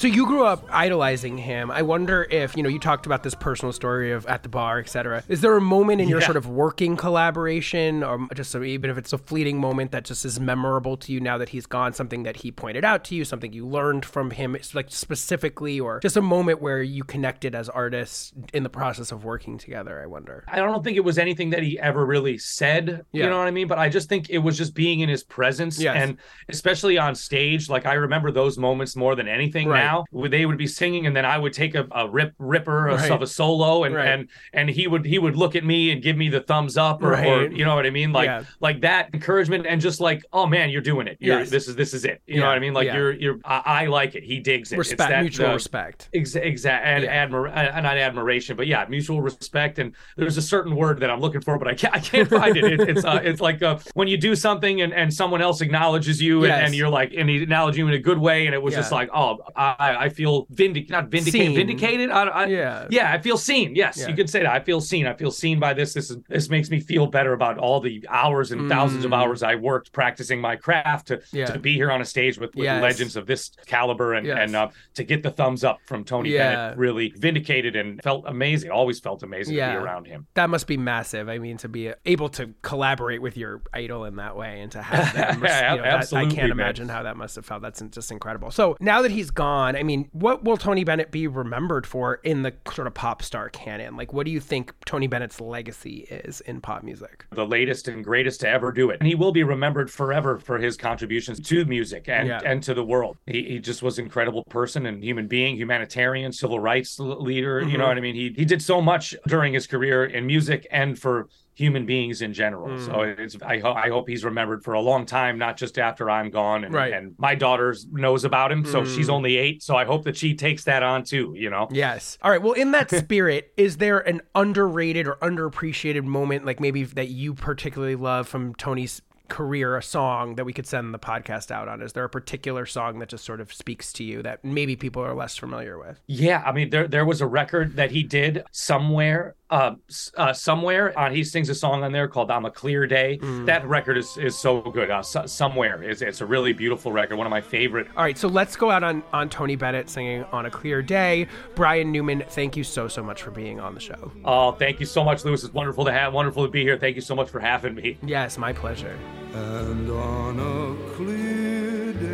S1: So you grew up idolizing him. I wonder if, you know, you talked about this personal story of at the bar, etc. Is there a moment in your
S4: Yeah.
S1: sort of working collaboration or just so even if it's a fleeting moment that just is memorable to you now that he's gone, something that he pointed out to you, something you learned from him like specifically or just a moment where you connected as artists in the process of working together, I wonder.
S4: I don't think it was anything that he ever really said.
S1: Yeah.
S4: You know what I mean? But I just think it was just being in his presence,
S1: Yes.
S4: and especially on stage. Like I remember those moments more than anything.
S1: Right.
S4: Now where they would be singing, and then I would take a, a rip ripper of-
S1: Right.
S4: of a solo, and
S1: Right.
S4: and and he would he would look at me and give me the thumbs up, or, or you know what I mean? Like
S1: Yeah.
S4: like that encouragement, and just like oh man, you're doing it. You're,
S1: Yes.
S4: This is this is it. You
S1: Yeah.
S4: know what I mean? Like
S1: Yeah.
S4: you're you're I, I like it. He digs it. It's
S1: Respect,
S4: that,
S1: mutual
S4: uh,
S1: respect.
S4: Exa- exact and admir- uh, not admiration, but yeah, mutual respect. And there's a certain word that I'm looking for, but I can't I can't find it. it it's uh, it's like uh, when you do something and, and someone else acknowledges you and,
S1: Yes.
S4: and you're like and he acknowledges you in a good way, and it was just like oh I I feel vindic not vindicated
S1: Seen.
S4: vindicated. I, I,
S1: Yeah.
S4: yeah, I feel seen. Yes,
S1: Yeah.
S4: you could say that. I feel seen. I feel seen by this. This is this makes me feel better about all the hours and thousands of
S1: Mm.
S4: hours I worked practicing my craft to
S1: Yeah.
S4: to be here on a stage with, with
S1: Yes.
S4: legends of this caliber and
S1: Yes.
S4: and uh, to get the thumbs up from Tony
S1: Yeah.
S4: Bennett really vindicated and felt amazing. Always felt amazing
S1: Yeah.
S4: to be around him.
S1: That must be massive. I mean, to be able to collaborate with your idol in that way and to have them, you know, that- I can't
S4: man.
S1: imagine how that must have felt. That's just incredible. So now that he's gone, on, I mean, what will Tony Bennett be remembered for in the sort of pop star canon? Like, what do you think Tony Bennett's legacy is in pop music?
S4: The latest and greatest to ever do it. And he will be remembered forever for his contributions to music and,
S1: Yeah.
S4: and to the world. He, he just was an incredible person and human being, humanitarian, civil rights leader. You mm-hmm. know what I mean? He, he did so much during his career in music and for human beings in general. So hmm. it's I, ho- I hope he's remembered for a long time, not just after I'm gone. And,
S1: Right.
S4: and my daughter knows about him, so she's hmm. only eight. So I hope that she takes that on too. You know.
S1: Yes. All right. Well, in that spirit, is there an underrated or underappreciated moment, like maybe that you particularly love from Tony's career, a song that we could send the podcast out on? Is there a particular song that just sort of speaks to you that maybe people are less familiar with?
S4: Yeah, I mean, there there was a record that he did somewhere, uh, uh somewhere. Uh, he sings a song on there called "On a Clear Day." That record is is so good. Uh, so, somewhere is it's a really beautiful record. One of my favorite.
S1: All right. So let's go out on, on Tony Bennett singing On a Clear Day. Brian Newman, thank you so, so much for being on the show.
S4: Oh, thank you so much, Louie. It's wonderful to have, wonderful to be here. Thank you so much for having me.
S1: Yes, my pleasure.
S5: And on a clear day,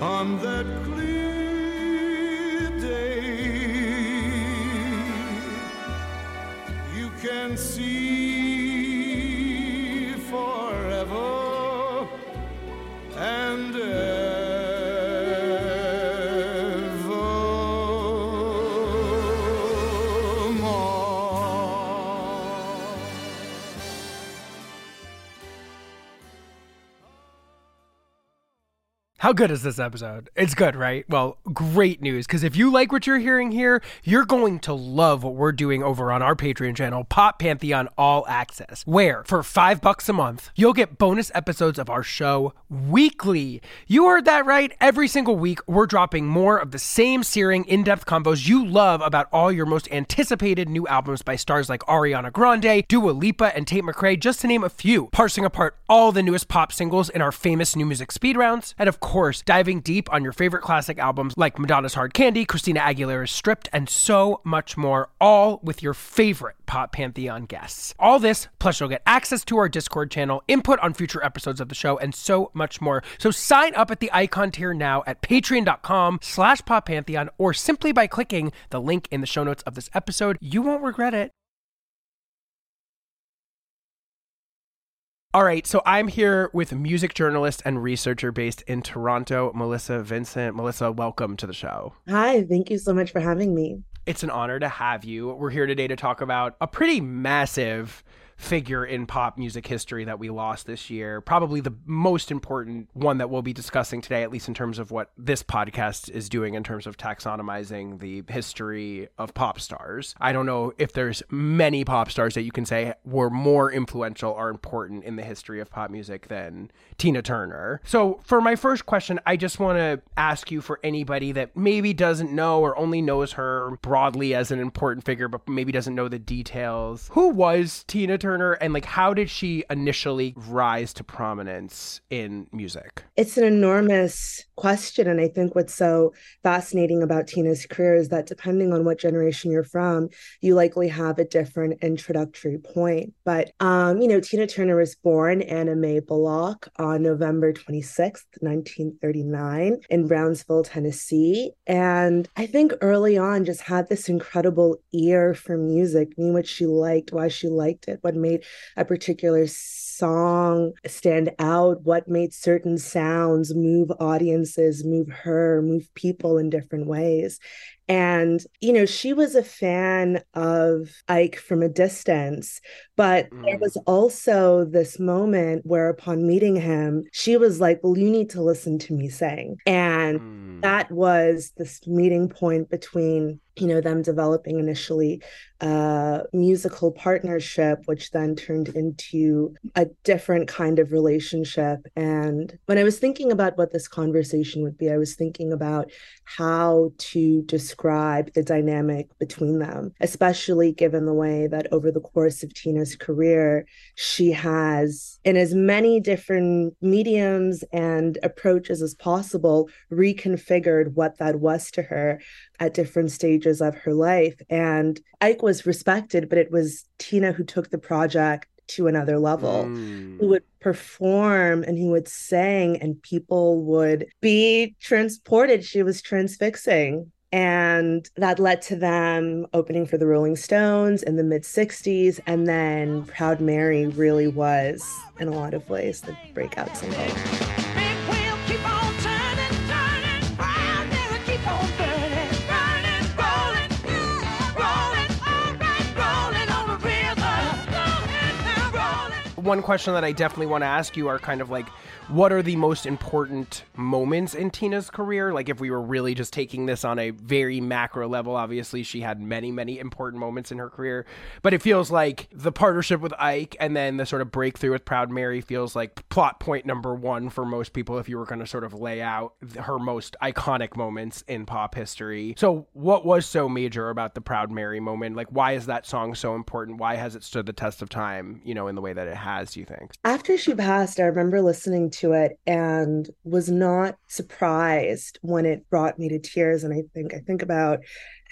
S5: on that can see forever and evermore.
S1: How good is this episode? It's good, right? Well, great news because if you like what you're hearing here, you're going to love what we're doing over on our Patreon channel, Pop Pantheon All Access, where for five bucks a month, you'll get bonus episodes of our show weekly. You heard that right. Every single week, we're dropping more of the same searing, in depth combos you love about all your most anticipated new albums by stars like Ariana Grande, Dua Lipa, and Tate McRae, just to name a few, parsing apart all the newest pop singles in our famous new music speed rounds, and of course, diving deep on your favorite classic albums like Madonna's Hard Candy, Christina Aguilera's Stripped, and so much more, all with your favorite Pop Pantheon guests. All this, plus you'll get access to our Discord channel, input on future episodes of the show, and so much more. So sign up at the icon tier now at patreon.com slash poppantheon or simply by clicking the link in the show notes of this episode. You won't regret it. All right, so I'm here with music journalist and researcher based in Toronto, Melissa Vincent. Melissa, welcome to the show.
S7: Hi, thank you so much for having me.
S1: It's an honor to have you. We're here today to talk about a pretty massive figure in pop music history that we lost this year. Probably the most important one that we'll be discussing today, at least in terms of what this podcast is doing in terms of taxonomizing the history of pop stars. I don't know if there's many pop stars that you can say were more influential or important in the history of pop music than Tina Turner. So, for my first question, I just want to ask you for anybody that maybe doesn't know or only knows her broadly as an important figure, but maybe doesn't know the details. Who was Tina Turner and like how did she initially rise to prominence in music?
S7: It's an enormous question. And I think what's so fascinating about Tina's career is that depending on what generation you're from, you likely have a different introductory point. But, um, you know, Tina Turner was born Anna Mae Bullock on November 26th, 1939, in Brownsville, Tennessee. And I think early on just had this incredible ear for music, knew what she liked, why she liked it, what made a particular song stand out, what made certain sounds move audiences, move her, move people in different ways. And, you know, she was a fan of Ike from a distance, but there
S1: Mm.
S7: was also this moment where, upon meeting him, she was like, Well, you need to listen to me sing. And
S1: Mm.
S7: that was this meeting point between you know them developing initially a musical partnership which then turned into a different kind of relationship and when i was thinking about what this conversation would be i was thinking about how to describe the dynamic between them especially given the way that over the course of tina's career she has in as many different mediums and approaches as possible reconfigured what that was to her at different stages of her life. And Ike was respected, but it was Tina who took the project to another level
S1: Mm.
S7: who would perform and who would sing and people would be transported she was transfixing and that led to them opening for the rolling stones in the mid 60s and then proud mary really was in a lot of ways the breakout single
S1: One question that I definitely want to ask you are kind of like, what are the most important moments in Tina's career? Like, if we were really just taking this on a very macro level, obviously she had many, many important moments in her career. But it feels like the partnership with Ike and then the sort of breakthrough with Proud Mary feels like plot point number one for most people if you were going to sort of lay out her most iconic moments in pop history. So, what was so major about the Proud Mary moment? Like, why is that song so important? Why has it stood the test of time, you know, in the way that it has, do you think?
S7: after she passed, I remember listening to it and was not surprised when it brought me to tears. And I think I think about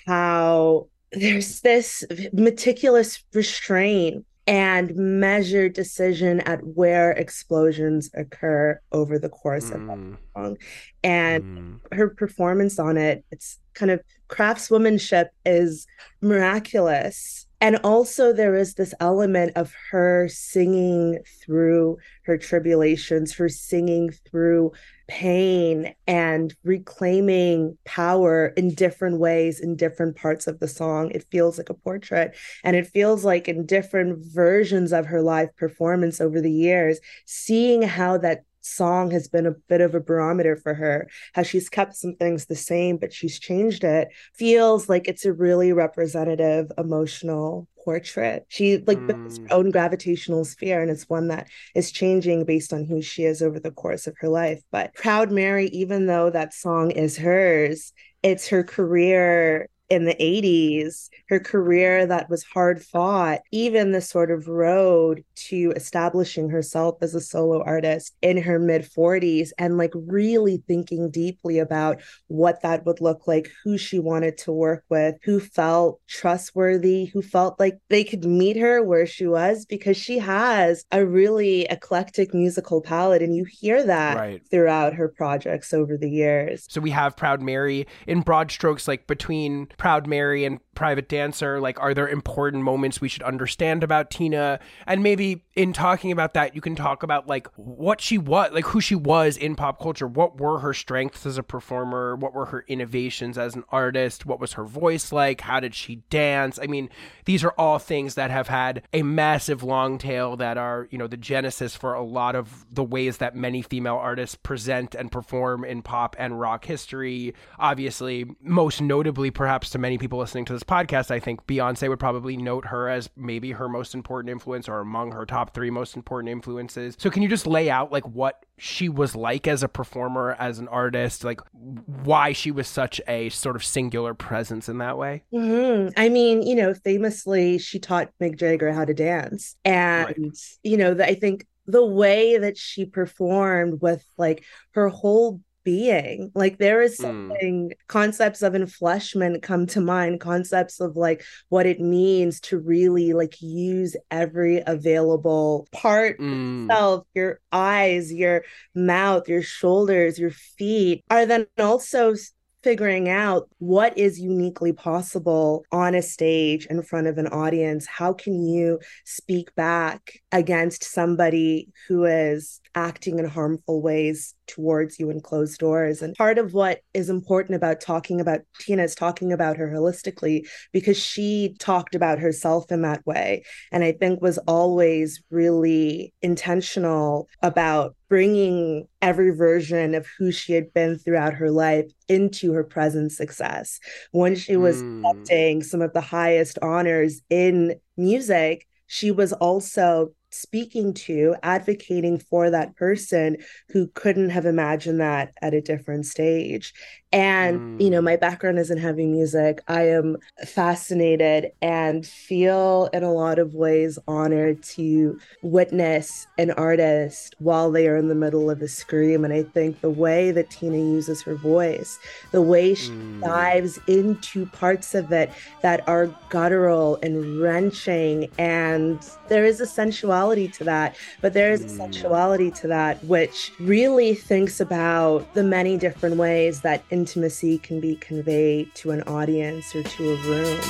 S7: how there's this meticulous restraint and measured decision at where explosions occur over the course of that
S1: Mm,
S7: song. And
S1: mm,
S7: her performance on it, it's kind of craftswomanship is miraculous. And also, there is this element of her singing through her tribulations, her singing through pain and reclaiming power in different ways in different parts of the song. It feels like a portrait. And it feels like in different versions of her live performance over the years, seeing how that song has been a bit of a barometer for her how she's kept some things the same but she's changed it feels like it's a really representative emotional portrait she like builds her
S1: Mm.
S7: own gravitational sphere and it's one that is changing based on who she is over the course of her life but proud mary even though that song is hers it's her career in the 80s, her career that was hard fought, even the sort of road to establishing herself as a solo artist in her mid 40s, and like really thinking deeply about what that would look like, who she wanted to work with, who felt trustworthy, who felt like they could meet her where she was, because she has a really eclectic musical palette. And you hear that
S1: Right.
S7: throughout her projects over the years.
S1: So we have Proud Mary in broad strokes, like between Proud Mary and Private Dancer. Like, are there important moments we should understand about Tina? And maybe in talking about that, you can talk about like what she was, like who she was in pop culture. What were her strengths as a performer? What were her innovations as an artist? What was her voice like? How did she dance? I mean, these are all things that have had a massive long tail that are, you know, the genesis for a lot of the ways that many female artists present and perform in pop and rock history. Obviously, most notably, perhaps to many people listening to this podcast, I think Beyonce would probably note her as maybe her most important influence or among her top three most important influences. So, can you just lay out like what she was like as a performer, as an artist, like why she was such a sort of singular presence in that way?
S7: hmm I mean, you know, famously, she taught Mick Jagger how to dance. And, you know, the, I think the way that she performed with like her whole being, like there is
S1: Mm.
S7: something, concepts of enfleshment come to mind, concepts of like what it means to really like use every available part
S1: Mm.
S7: yourself, your eyes, your mouth, your shoulders, your feet, are then also figuring out what is uniquely possible on a stage in front of an audience. How can you speak back against somebody who is acting in harmful ways towards you in closed doors? And part of what is important about talking about Tina is talking about her holistically because she talked about herself in that way and I think was always really intentional about bringing every version of who she had been throughout her life into her present success. When she was
S1: Mm.
S7: accepting some of the highest honors in music, she was also speaking to, advocating for that person who couldn't have imagined that at a different stage. And, you know,
S1: Mm.
S7: my background is in heavy music. I am fascinated and feel in a lot of ways honored to witness an artist while they are in the middle of a scream. And I think the way that Tina uses her voice, the way she
S1: Mm.
S7: dives into parts of it that are guttural and wrenching, and there is a sensuality to that, but there is a sexuality to that, which really thinks about the many different ways that intimacy can be conveyed to an audience or to a room.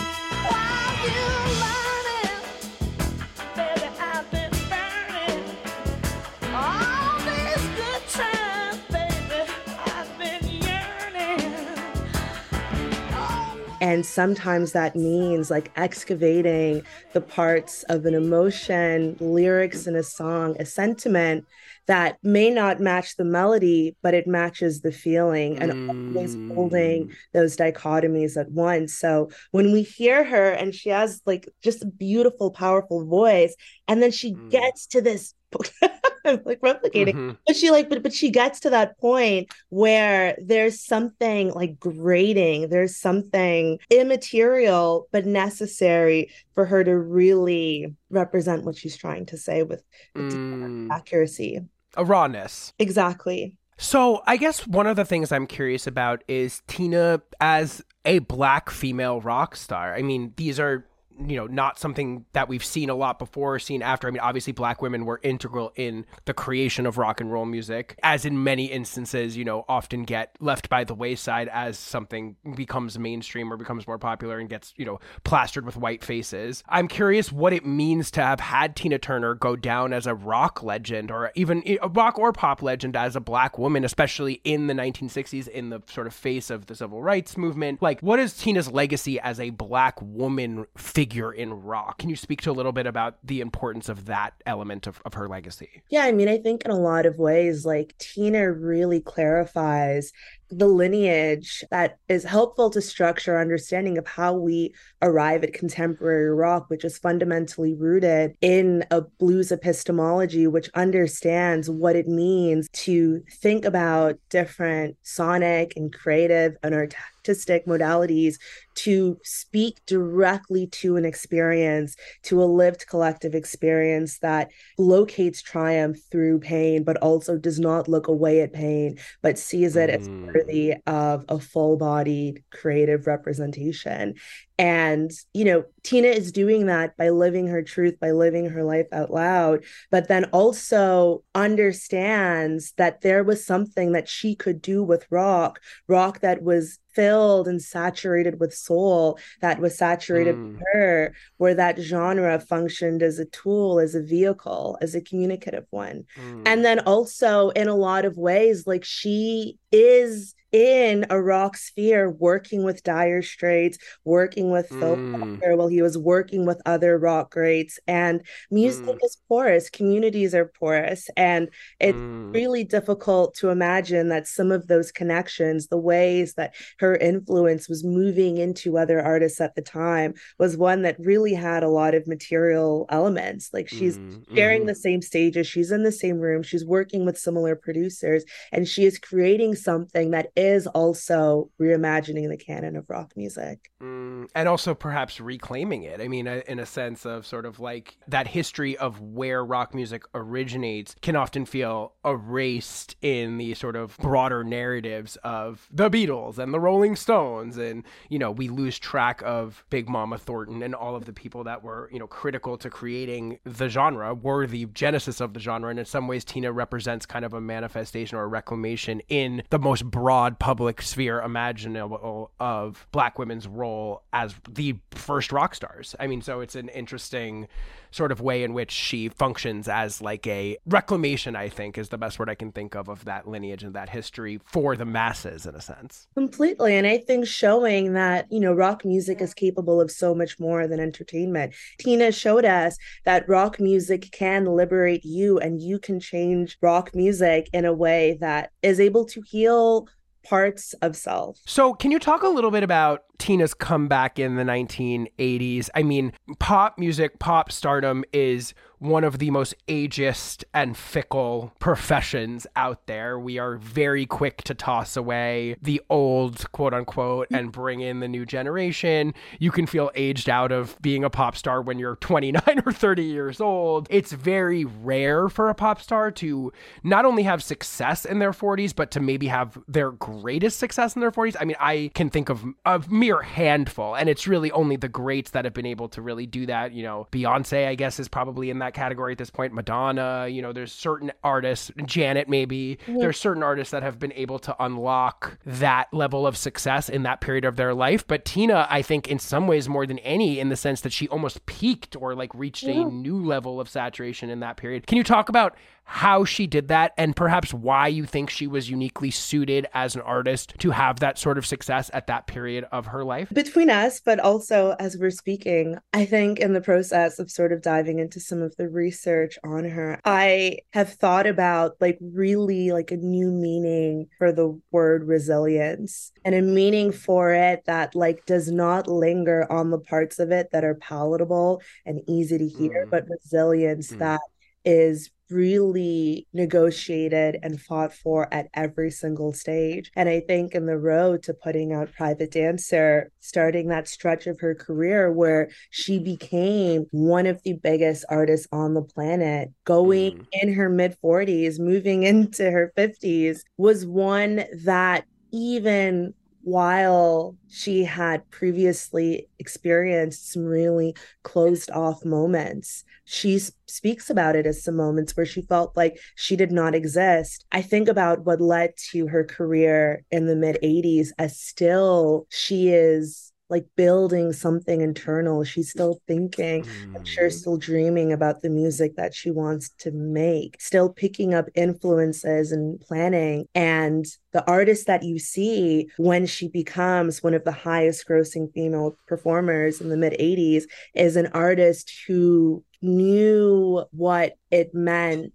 S7: And sometimes that means like excavating the parts of an emotion, lyrics in a song, a sentiment that may not match the melody, but it matches the feeling and always holding those dichotomies at once. So when we hear her and she has like just a beautiful, powerful voice, and then she
S1: Mm.
S7: gets to this. Like replicating
S1: Mhm.
S7: but she like but but she gets to that point where there's something like grating there's something immaterial but necessary for her to really represent what she's trying to say with, with
S1: Mm.
S7: accuracy
S1: A rawness.
S7: exactly
S1: So I guess one of the things I'm curious about is Tina as a black female rock star. I mean, these are you know not something that we've seen a lot before or seen after. I mean obviously black women were integral in the creation of rock and roll music as in many instances you know often get left by the wayside as something becomes mainstream or becomes more popular and gets you know plastered with white faces. I'm curious what it means to have had tina turner go down as a rock legend or even eh, a rock or pop legend as a black woman especially in the 1960s in the sort of face of the civil rights movement. Like what is tina's legacy as a black woman figure in rock can you speak to a little bit about the importance of that element of, of her legacy?
S7: Yeah, I mean, I think in a lot of ways, like Tina really clarifies the lineage that is helpful to structure our understanding of how we arrive at contemporary rock, which is fundamentally rooted in a blues epistemology, which understands what it means to think about different sonic and creative and artistic modalities to speak directly to an experience, to a lived collective experience that locates triumph through pain, but also does not look away at pain, but sees it as
S1: Mm.
S7: Worthy of a full bodied creative representation. And, you know, Tina is doing that by living her truth, by living her life out loud, but then also understands that there was something that she could do with rock, rock that was filled and saturated with soul, that was saturated
S1: Mm.
S7: with her, where that genre functioned as a tool, as a vehicle, as a communicative one.
S1: Mm.
S7: And then also, in a lot of ways, like she is in a rock sphere working with Dire Straits, working with Phil
S1: Mm.
S7: Parker while he was working with other rock greats. And music
S1: Mm.
S7: is porous, communities are porous. And it's
S1: Mm.
S7: really difficult to imagine that some of those connections, the ways that her influence was moving into other artists at the time, was one that really had a lot of material elements. Like she's
S1: Mm.
S7: sharing
S1: Mhm.
S7: the same stages, she's in the same room, she's working with similar producers, and she is creating something that is also reimagining the canon of rock music.
S1: Mm, and also perhaps reclaiming it. I mean, uh, in a sense of sort of like that history of where rock music originates can often feel erased in the sort of broader narratives of the Beatles and the Rolling Stones. And, you know, we lose track of Big Mama Thornton and all of the people that were, you know, critical to creating the genre, were the genesis of the genre. And in some ways, Tina represents kind of a manifestation or a reclamation in the most broad public sphere imaginable of black women's role as the first rock stars. I mean, so it's an interesting sort of way in which she functions as like a reclamation, I think is the best word I can think of of that lineage and that history for the masses in a sense.
S7: Completely. And I think showing that, you know, rock music is capable of so much more than entertainment. Tina showed us that rock music can liberate you and you can change rock music in a way that is able to heal parts of self.
S1: So, can you talk a little bit about Tina's comeback in the 1980s? I mean, pop music, pop stardom is one of the most ageist and fickle professions out there. We are very quick to toss away the old, quote unquote, and bring in the new generation. You can feel aged out of being a pop star when you're 29 or 30 years old. It's very rare for a pop star to not only have success in their 40s, but to maybe have their greatest success in their 40s. I mean, I can think of a mere handful, and it's really only the greats that have been able to really do that. You know, Beyonce, I guess, is probably in that that category at this point. Madonna, you know, there's certain artists, Janet maybe. There's certain artists that have been able to unlock that level of success in that period of their life. But Tina, I think, in some ways more than any, in the sense that she almost peaked or like reached a new level of saturation in that period. Can you talk about how she did that and perhaps why you think she was uniquely suited as an artist to have that sort of success at that period of her life?
S7: between us, but also as we're speaking, I think in the process of sort of diving into some of the research on her, I have thought about like really like a new meaning for the word resilience and a meaning for it that like does not linger on the parts of it that are palatable and easy to hear,
S1: Mm.
S7: but resilience
S1: Mm.
S7: that is really negotiated and fought for at every single stage. And I think in the road to putting out Private Dancer, starting that stretch of her career where she became one of the biggest artists on the planet, going
S1: Mm.
S7: in her mid 40s, moving into her 50s, was one that even while she had previously experienced some really closed off moments, she speaks about it as some moments where she felt like she did not exist. I think about what led to her career in the mid 80s as still she is like building something internal. She's still thinking I'm sure
S1: Mm.
S7: still dreaming about the music that she wants to make, still picking up influences and planning. And the artist that you see when she becomes one of the highest grossing female performers in the mid 80s is an artist who knew what it meant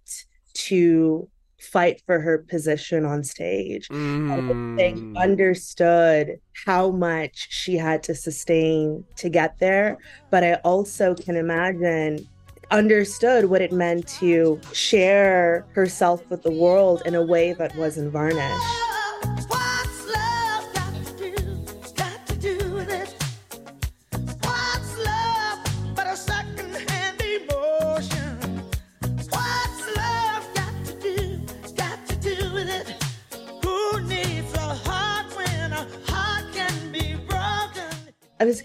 S7: to fight for her position on stage. I think
S1: Mm.
S7: understood how much she had to sustain to get there, but I also can imagine understood what it meant to share herself with the world in a way that wasn't varnished.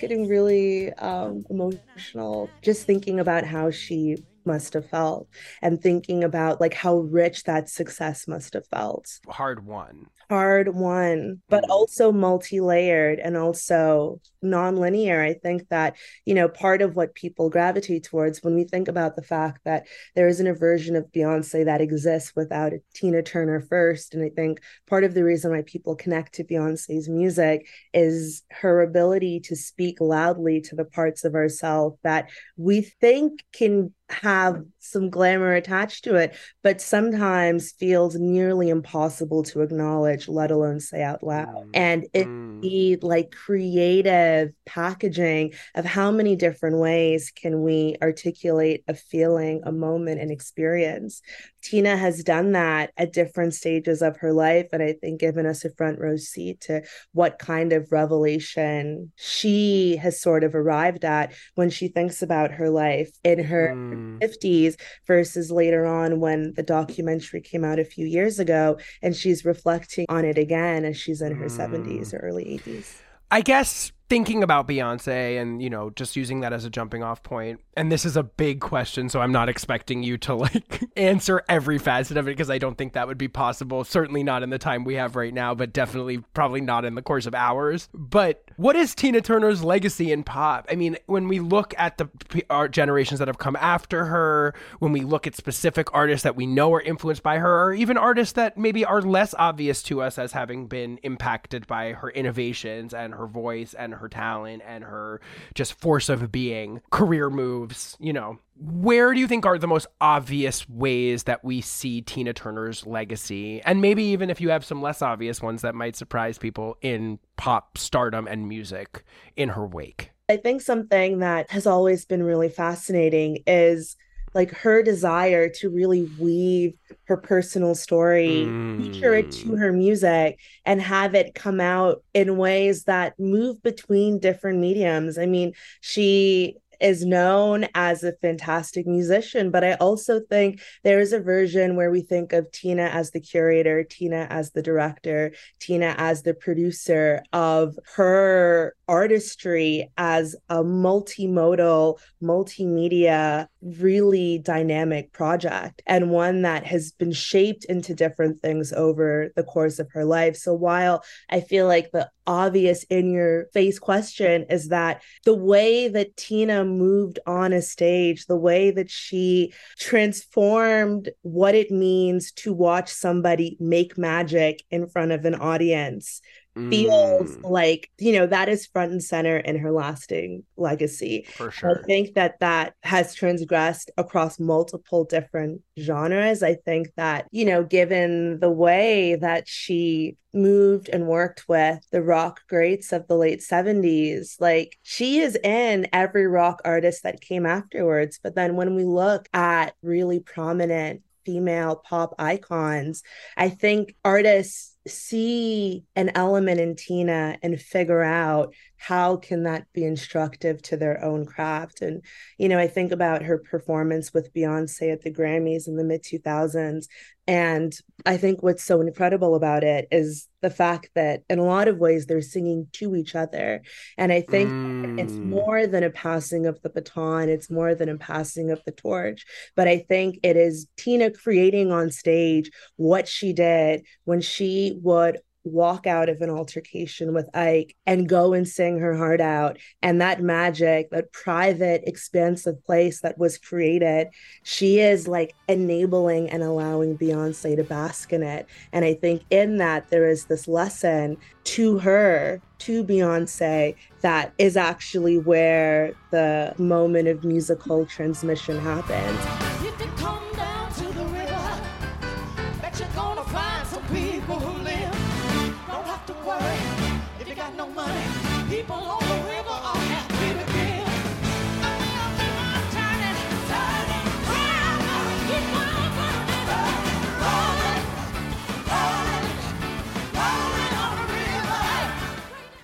S7: Getting really um, emotional just thinking about how she must have felt and thinking about like how rich that success must have felt.
S1: hard one.
S7: Hard one, but
S1: Mm.
S7: also multi-layered and also non-linear. I think that, you know, part of what people gravitate towards when we think about the fact that there isn't a version of Beyonce that exists without a Tina Turner first. And I think part of the reason why people connect to Beyonce's music is her ability to speak loudly to the parts of ourselves that we think can have some glamour attached to it, but sometimes feels nearly impossible to acknowledge, let alone say out loud.
S1: Mm.
S7: And it
S1: Mm.
S7: the like creative packaging of how many different ways can we articulate a feeling, a moment, an experience. Tina has done that at different stages of her life, and I think given us a front row seat to what kind of revelation she has sort of arrived at when she thinks about her life in her
S1: Mm.
S7: 50s versus later on when the documentary came out a few years ago and she's reflecting on it again as she's in her
S1: Mm.
S7: 70s or early 80s.
S1: I guess thinking about Beyonce and, you know, just using that as a jumping off point, and this is a big question, so I'm not expecting you to like answer every facet of it because I don't think that would be possible. Certainly not in the time we have right now, but definitely probably not in the course of hours. But what is Tina Turner's legacy in pop? I mean, when we look at the art generations that have come after her, when we look at specific artists that we know are influenced by her, or even artists that maybe are less obvious to us as having been impacted by her innovations and her voice and her talent and her just force of being, career moves, you know. Where do you think are the most obvious ways that we see Tina Turner's legacy? And maybe even if you have some less obvious ones that might surprise people in pop stardom and music in her wake.
S7: I think something that has always been really fascinating is like her desire to really weave her personal story, feature it to
S1: Mm.
S7: her music, and have it come out in ways that move between different mediums. I mean, she is known as a fantastic musician. But I also think there is a version where we think of Tina as the curator, Tina as the director, Tina as the producer of her artistry as a multimodal, multimedia, really dynamic project and one that has been shaped into different things over the course of her life. So while I feel like the obvious in your face question is that the way that Tina moved on a stage, the way that she transformed what it means to watch somebody make magic in front of an audience feels
S1: Mm,
S7: like you know that is front and center in her lasting legacy
S1: for sure I
S7: think that that has transgressed across multiple different genres. I think that, you know, given the way that she moved and worked with the rock greats of the late 70s, like she is in every rock artist that came afterwards. But then when we look at really prominent female pop icons, I think artists see an element in Tina and figure out how can that be instructive to their own craft. And you know i think about her performance with beyonce at the grammys in the mid 2000s and i think what's so incredible about it is the fact that in a lot of ways they're singing to each other. And i think it's
S1: Mm.
S7: more than a passing of the baton. It's more than a passing of the torch. But i think it is tina creating on stage what she did when she would walk out of an altercation with Ike and go and sing her heart out. And that magic, that private, expansive place that was created, she is like enabling and allowing Beyonce to bask in it. And I think in that, there is this lesson to her, to Beyonce, that is actually where the moment of musical transmission happens.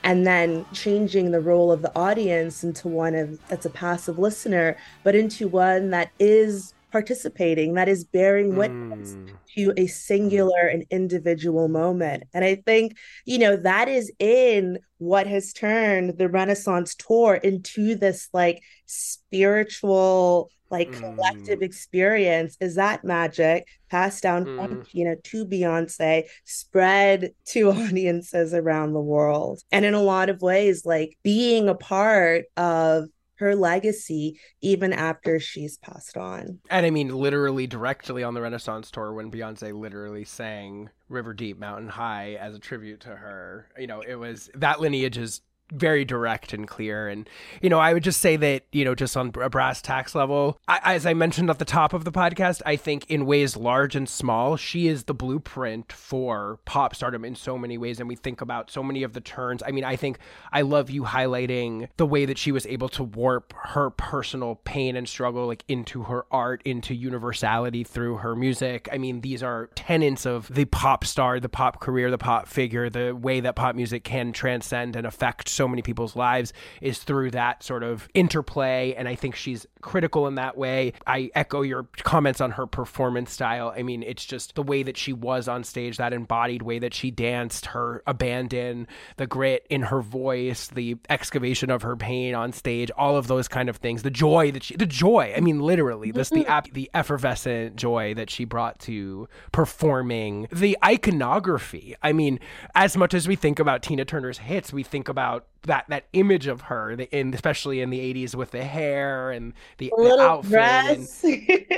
S7: And then changing the role of the audience into one of that's a passive listener, but into one that is participating, that is bearing witness
S1: Mm.
S7: to a singular and individual moment. And I think, you know, that is in what has turned the Renaissance tour into this like spiritual, like collective experience. Is that magic passed down from
S1: Mm.
S7: Tina to Beyonce, spread to audiences around the world? And in a lot of ways, like being a part of her legacy even after she's passed on.
S1: And I mean, literally directly on the Renaissance tour when Beyonce literally sang River Deep, Mountain High as a tribute to her. You know, it was that lineage is very direct and clear. And, you know, I would just say that, you know, just on a brass tax level, I, as I mentioned at the top of the podcast, I think in ways large and small, she is the blueprint for pop stardom in so many ways. And we think about so many of the turns. I mean, I think I love you highlighting the way that she was able to warp her personal pain and struggle like into her art, into universality through her music. I mean, these are tenets of the pop star, the pop career, the pop figure, the way that pop music can transcend and affect so many people's lives is through that sort of interplay. And I think she's critical in that way. I echo your comments on her performance style. I mean, it's just the way that she was on stage, that embodied way that she danced, her abandon, the grit in her voice, the excavation of her pain on stage, all of those kind of things. The joy that she, the joy, I mean, literally, this the mm-hmm. ap- the effervescent joy that she brought to performing, the iconography. I mean, as much as we think about Tina Turner's hits, we think about that that image of her, in especially in the '80s with the hair and the, the outfit and-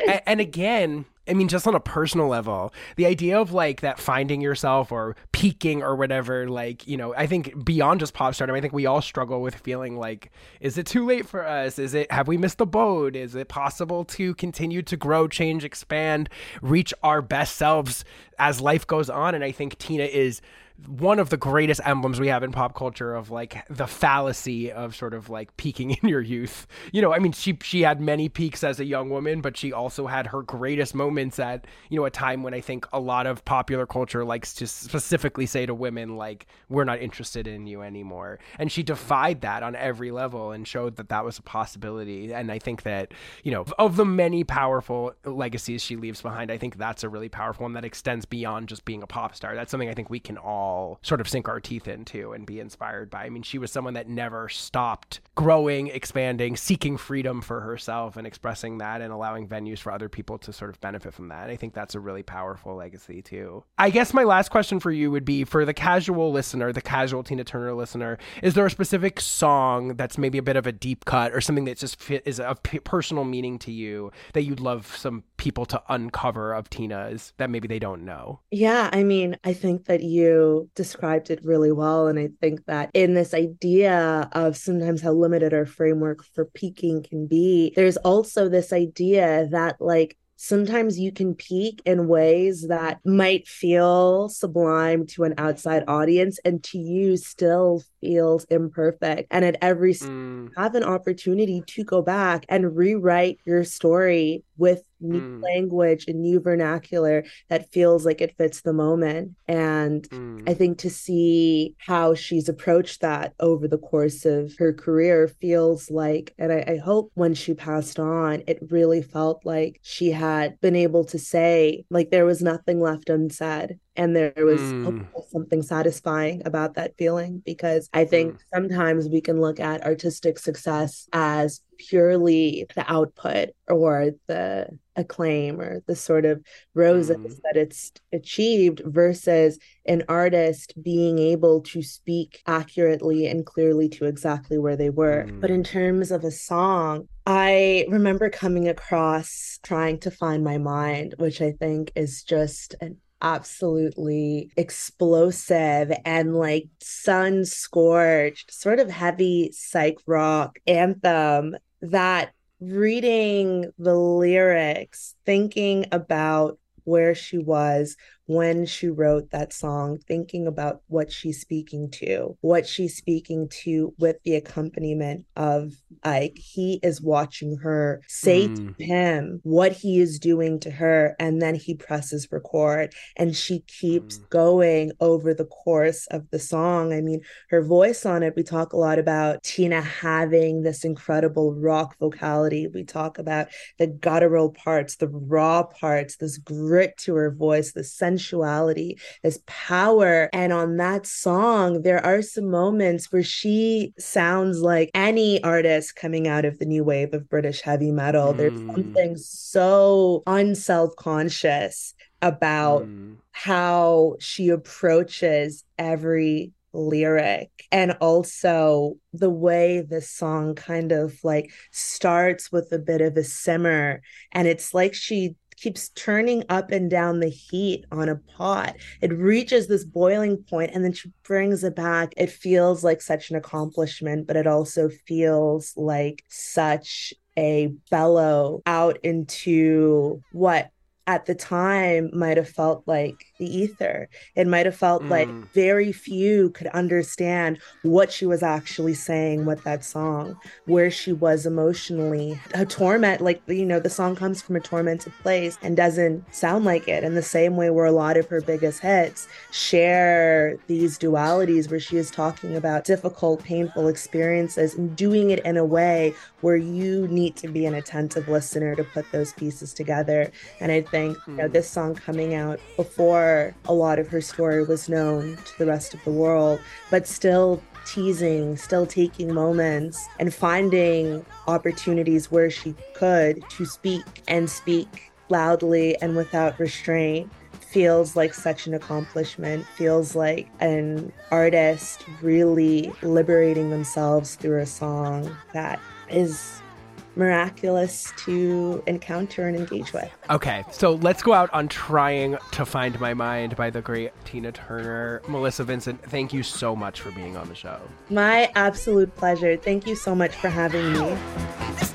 S1: and, and again i mean just on a personal level the idea of like that finding yourself or peaking or whatever like you know i think beyond just pop stardom i think we all struggle with feeling like is it too late for us? Is it have we missed the boat? Is it possible to continue to grow change expand reach our best selves as life goes on? And i think tina is one of the greatest emblems we have in pop culture of like the fallacy of sort of like peaking in your youth. You know, I mean, she she had many peaks as a young woman, but she also had her greatest moments at you know a time when I think a lot of popular culture likes to specifically say to women like we're not interested in you anymore, and she defied that on every level and showed that that was a possibility. And I think that you know of the many powerful legacies she leaves behind, I think that's a really powerful one that extends beyond just being a pop star. That's something I think we can all sort of sink our teeth into and be inspired by. I mean, she was someone that never stopped growing, expanding, seeking freedom for herself and expressing that and allowing venues for other people to sort of benefit from that. I think that's a really powerful legacy too. I guess my last question for you would be for the casual listener, the casual Tina Turner listener, is there a specific song that's maybe a bit of a deep cut or something that just fit, is of personal meaning to you that you'd love some people to uncover of Tina's that maybe they don't know?
S7: Yeah, I mean, I think that you described it really well. And I think that in this idea of sometimes how limited our framework for peaking can be, there's also this idea that, like, sometimes you can peak in ways that might feel sublime to an outside audience and to you still feels imperfect and at every
S1: Mm,
S7: have an opportunity to go back and rewrite your story with new
S1: Mm.
S7: language and new vernacular that feels like it fits the moment and
S1: mm.
S7: I think to see how she's approached that over the course of her career feels like, and I, I hope when she passed on, it really felt like she had been able to say, like, there was nothing left unsaid. And there was
S1: Mm.
S7: something satisfying about that feeling because I think sometimes we can look at artistic success as purely the output or the acclaim or the sort of roses
S1: Mm.
S7: that it's achieved versus an artist being able to speak accurately and clearly to exactly where they were.
S1: Mm.
S7: But in terms of a song, I remember coming across trying to find my mind, which I think is just an absolutely explosive and like sun scorched, sort of heavy psych rock anthem that reading the lyrics, thinking about where she was when she wrote that song, thinking about what she's speaking to, what she's speaking to with the accompaniment of Ike. He is watching her say
S1: Mm.
S7: to him what he is doing to her, and then he presses record, and she keeps
S1: Mm.
S7: going over the course of the song. I mean, her voice on it, we talk a lot about Tina having this incredible rock vocality. We talk about the guttural parts, the raw parts, this grit to her voice, the sensuality, this power. And on that song, there are some moments where she sounds like any artist coming out of the new wave of British heavy metal. There's
S1: Mm.
S7: something so unself conscious about
S1: Mm.
S7: how she approaches every lyric and also the way this song kind of like starts with a bit of a simmer and it's like she keeps turning up and down the heat on a pot. It reaches this boiling point and then she brings it back. It feels like such an accomplishment but it also feels like such a bellow out into what at the time might have felt like the ether. It might have felt like
S1: Mm.
S7: very few could understand what she was actually saying with that song, where she was emotionally. A torment, like, you know, the song comes from a tormented place and doesn't sound like it in the same way where a lot of her biggest hits share these dualities where she is talking about difficult, painful experiences and doing it in a way where you need to be an attentive listener to put those pieces together. And I think you know, hmm. this song coming out before a lot of her story was known to the rest of the world, but still teasing, still taking moments and finding opportunities where she could to speak and speak loudly and without restraint feels like such an accomplishment feels like an artist really liberating themselves through a song that is miraculous to encounter and engage with.
S1: Okay, so let's go out on Trying to Find My Mind by the great Tina Turner. Melissa Vincent, thank you so much for being on the show.
S7: My absolute pleasure. Thank you so much for having me.
S3: It's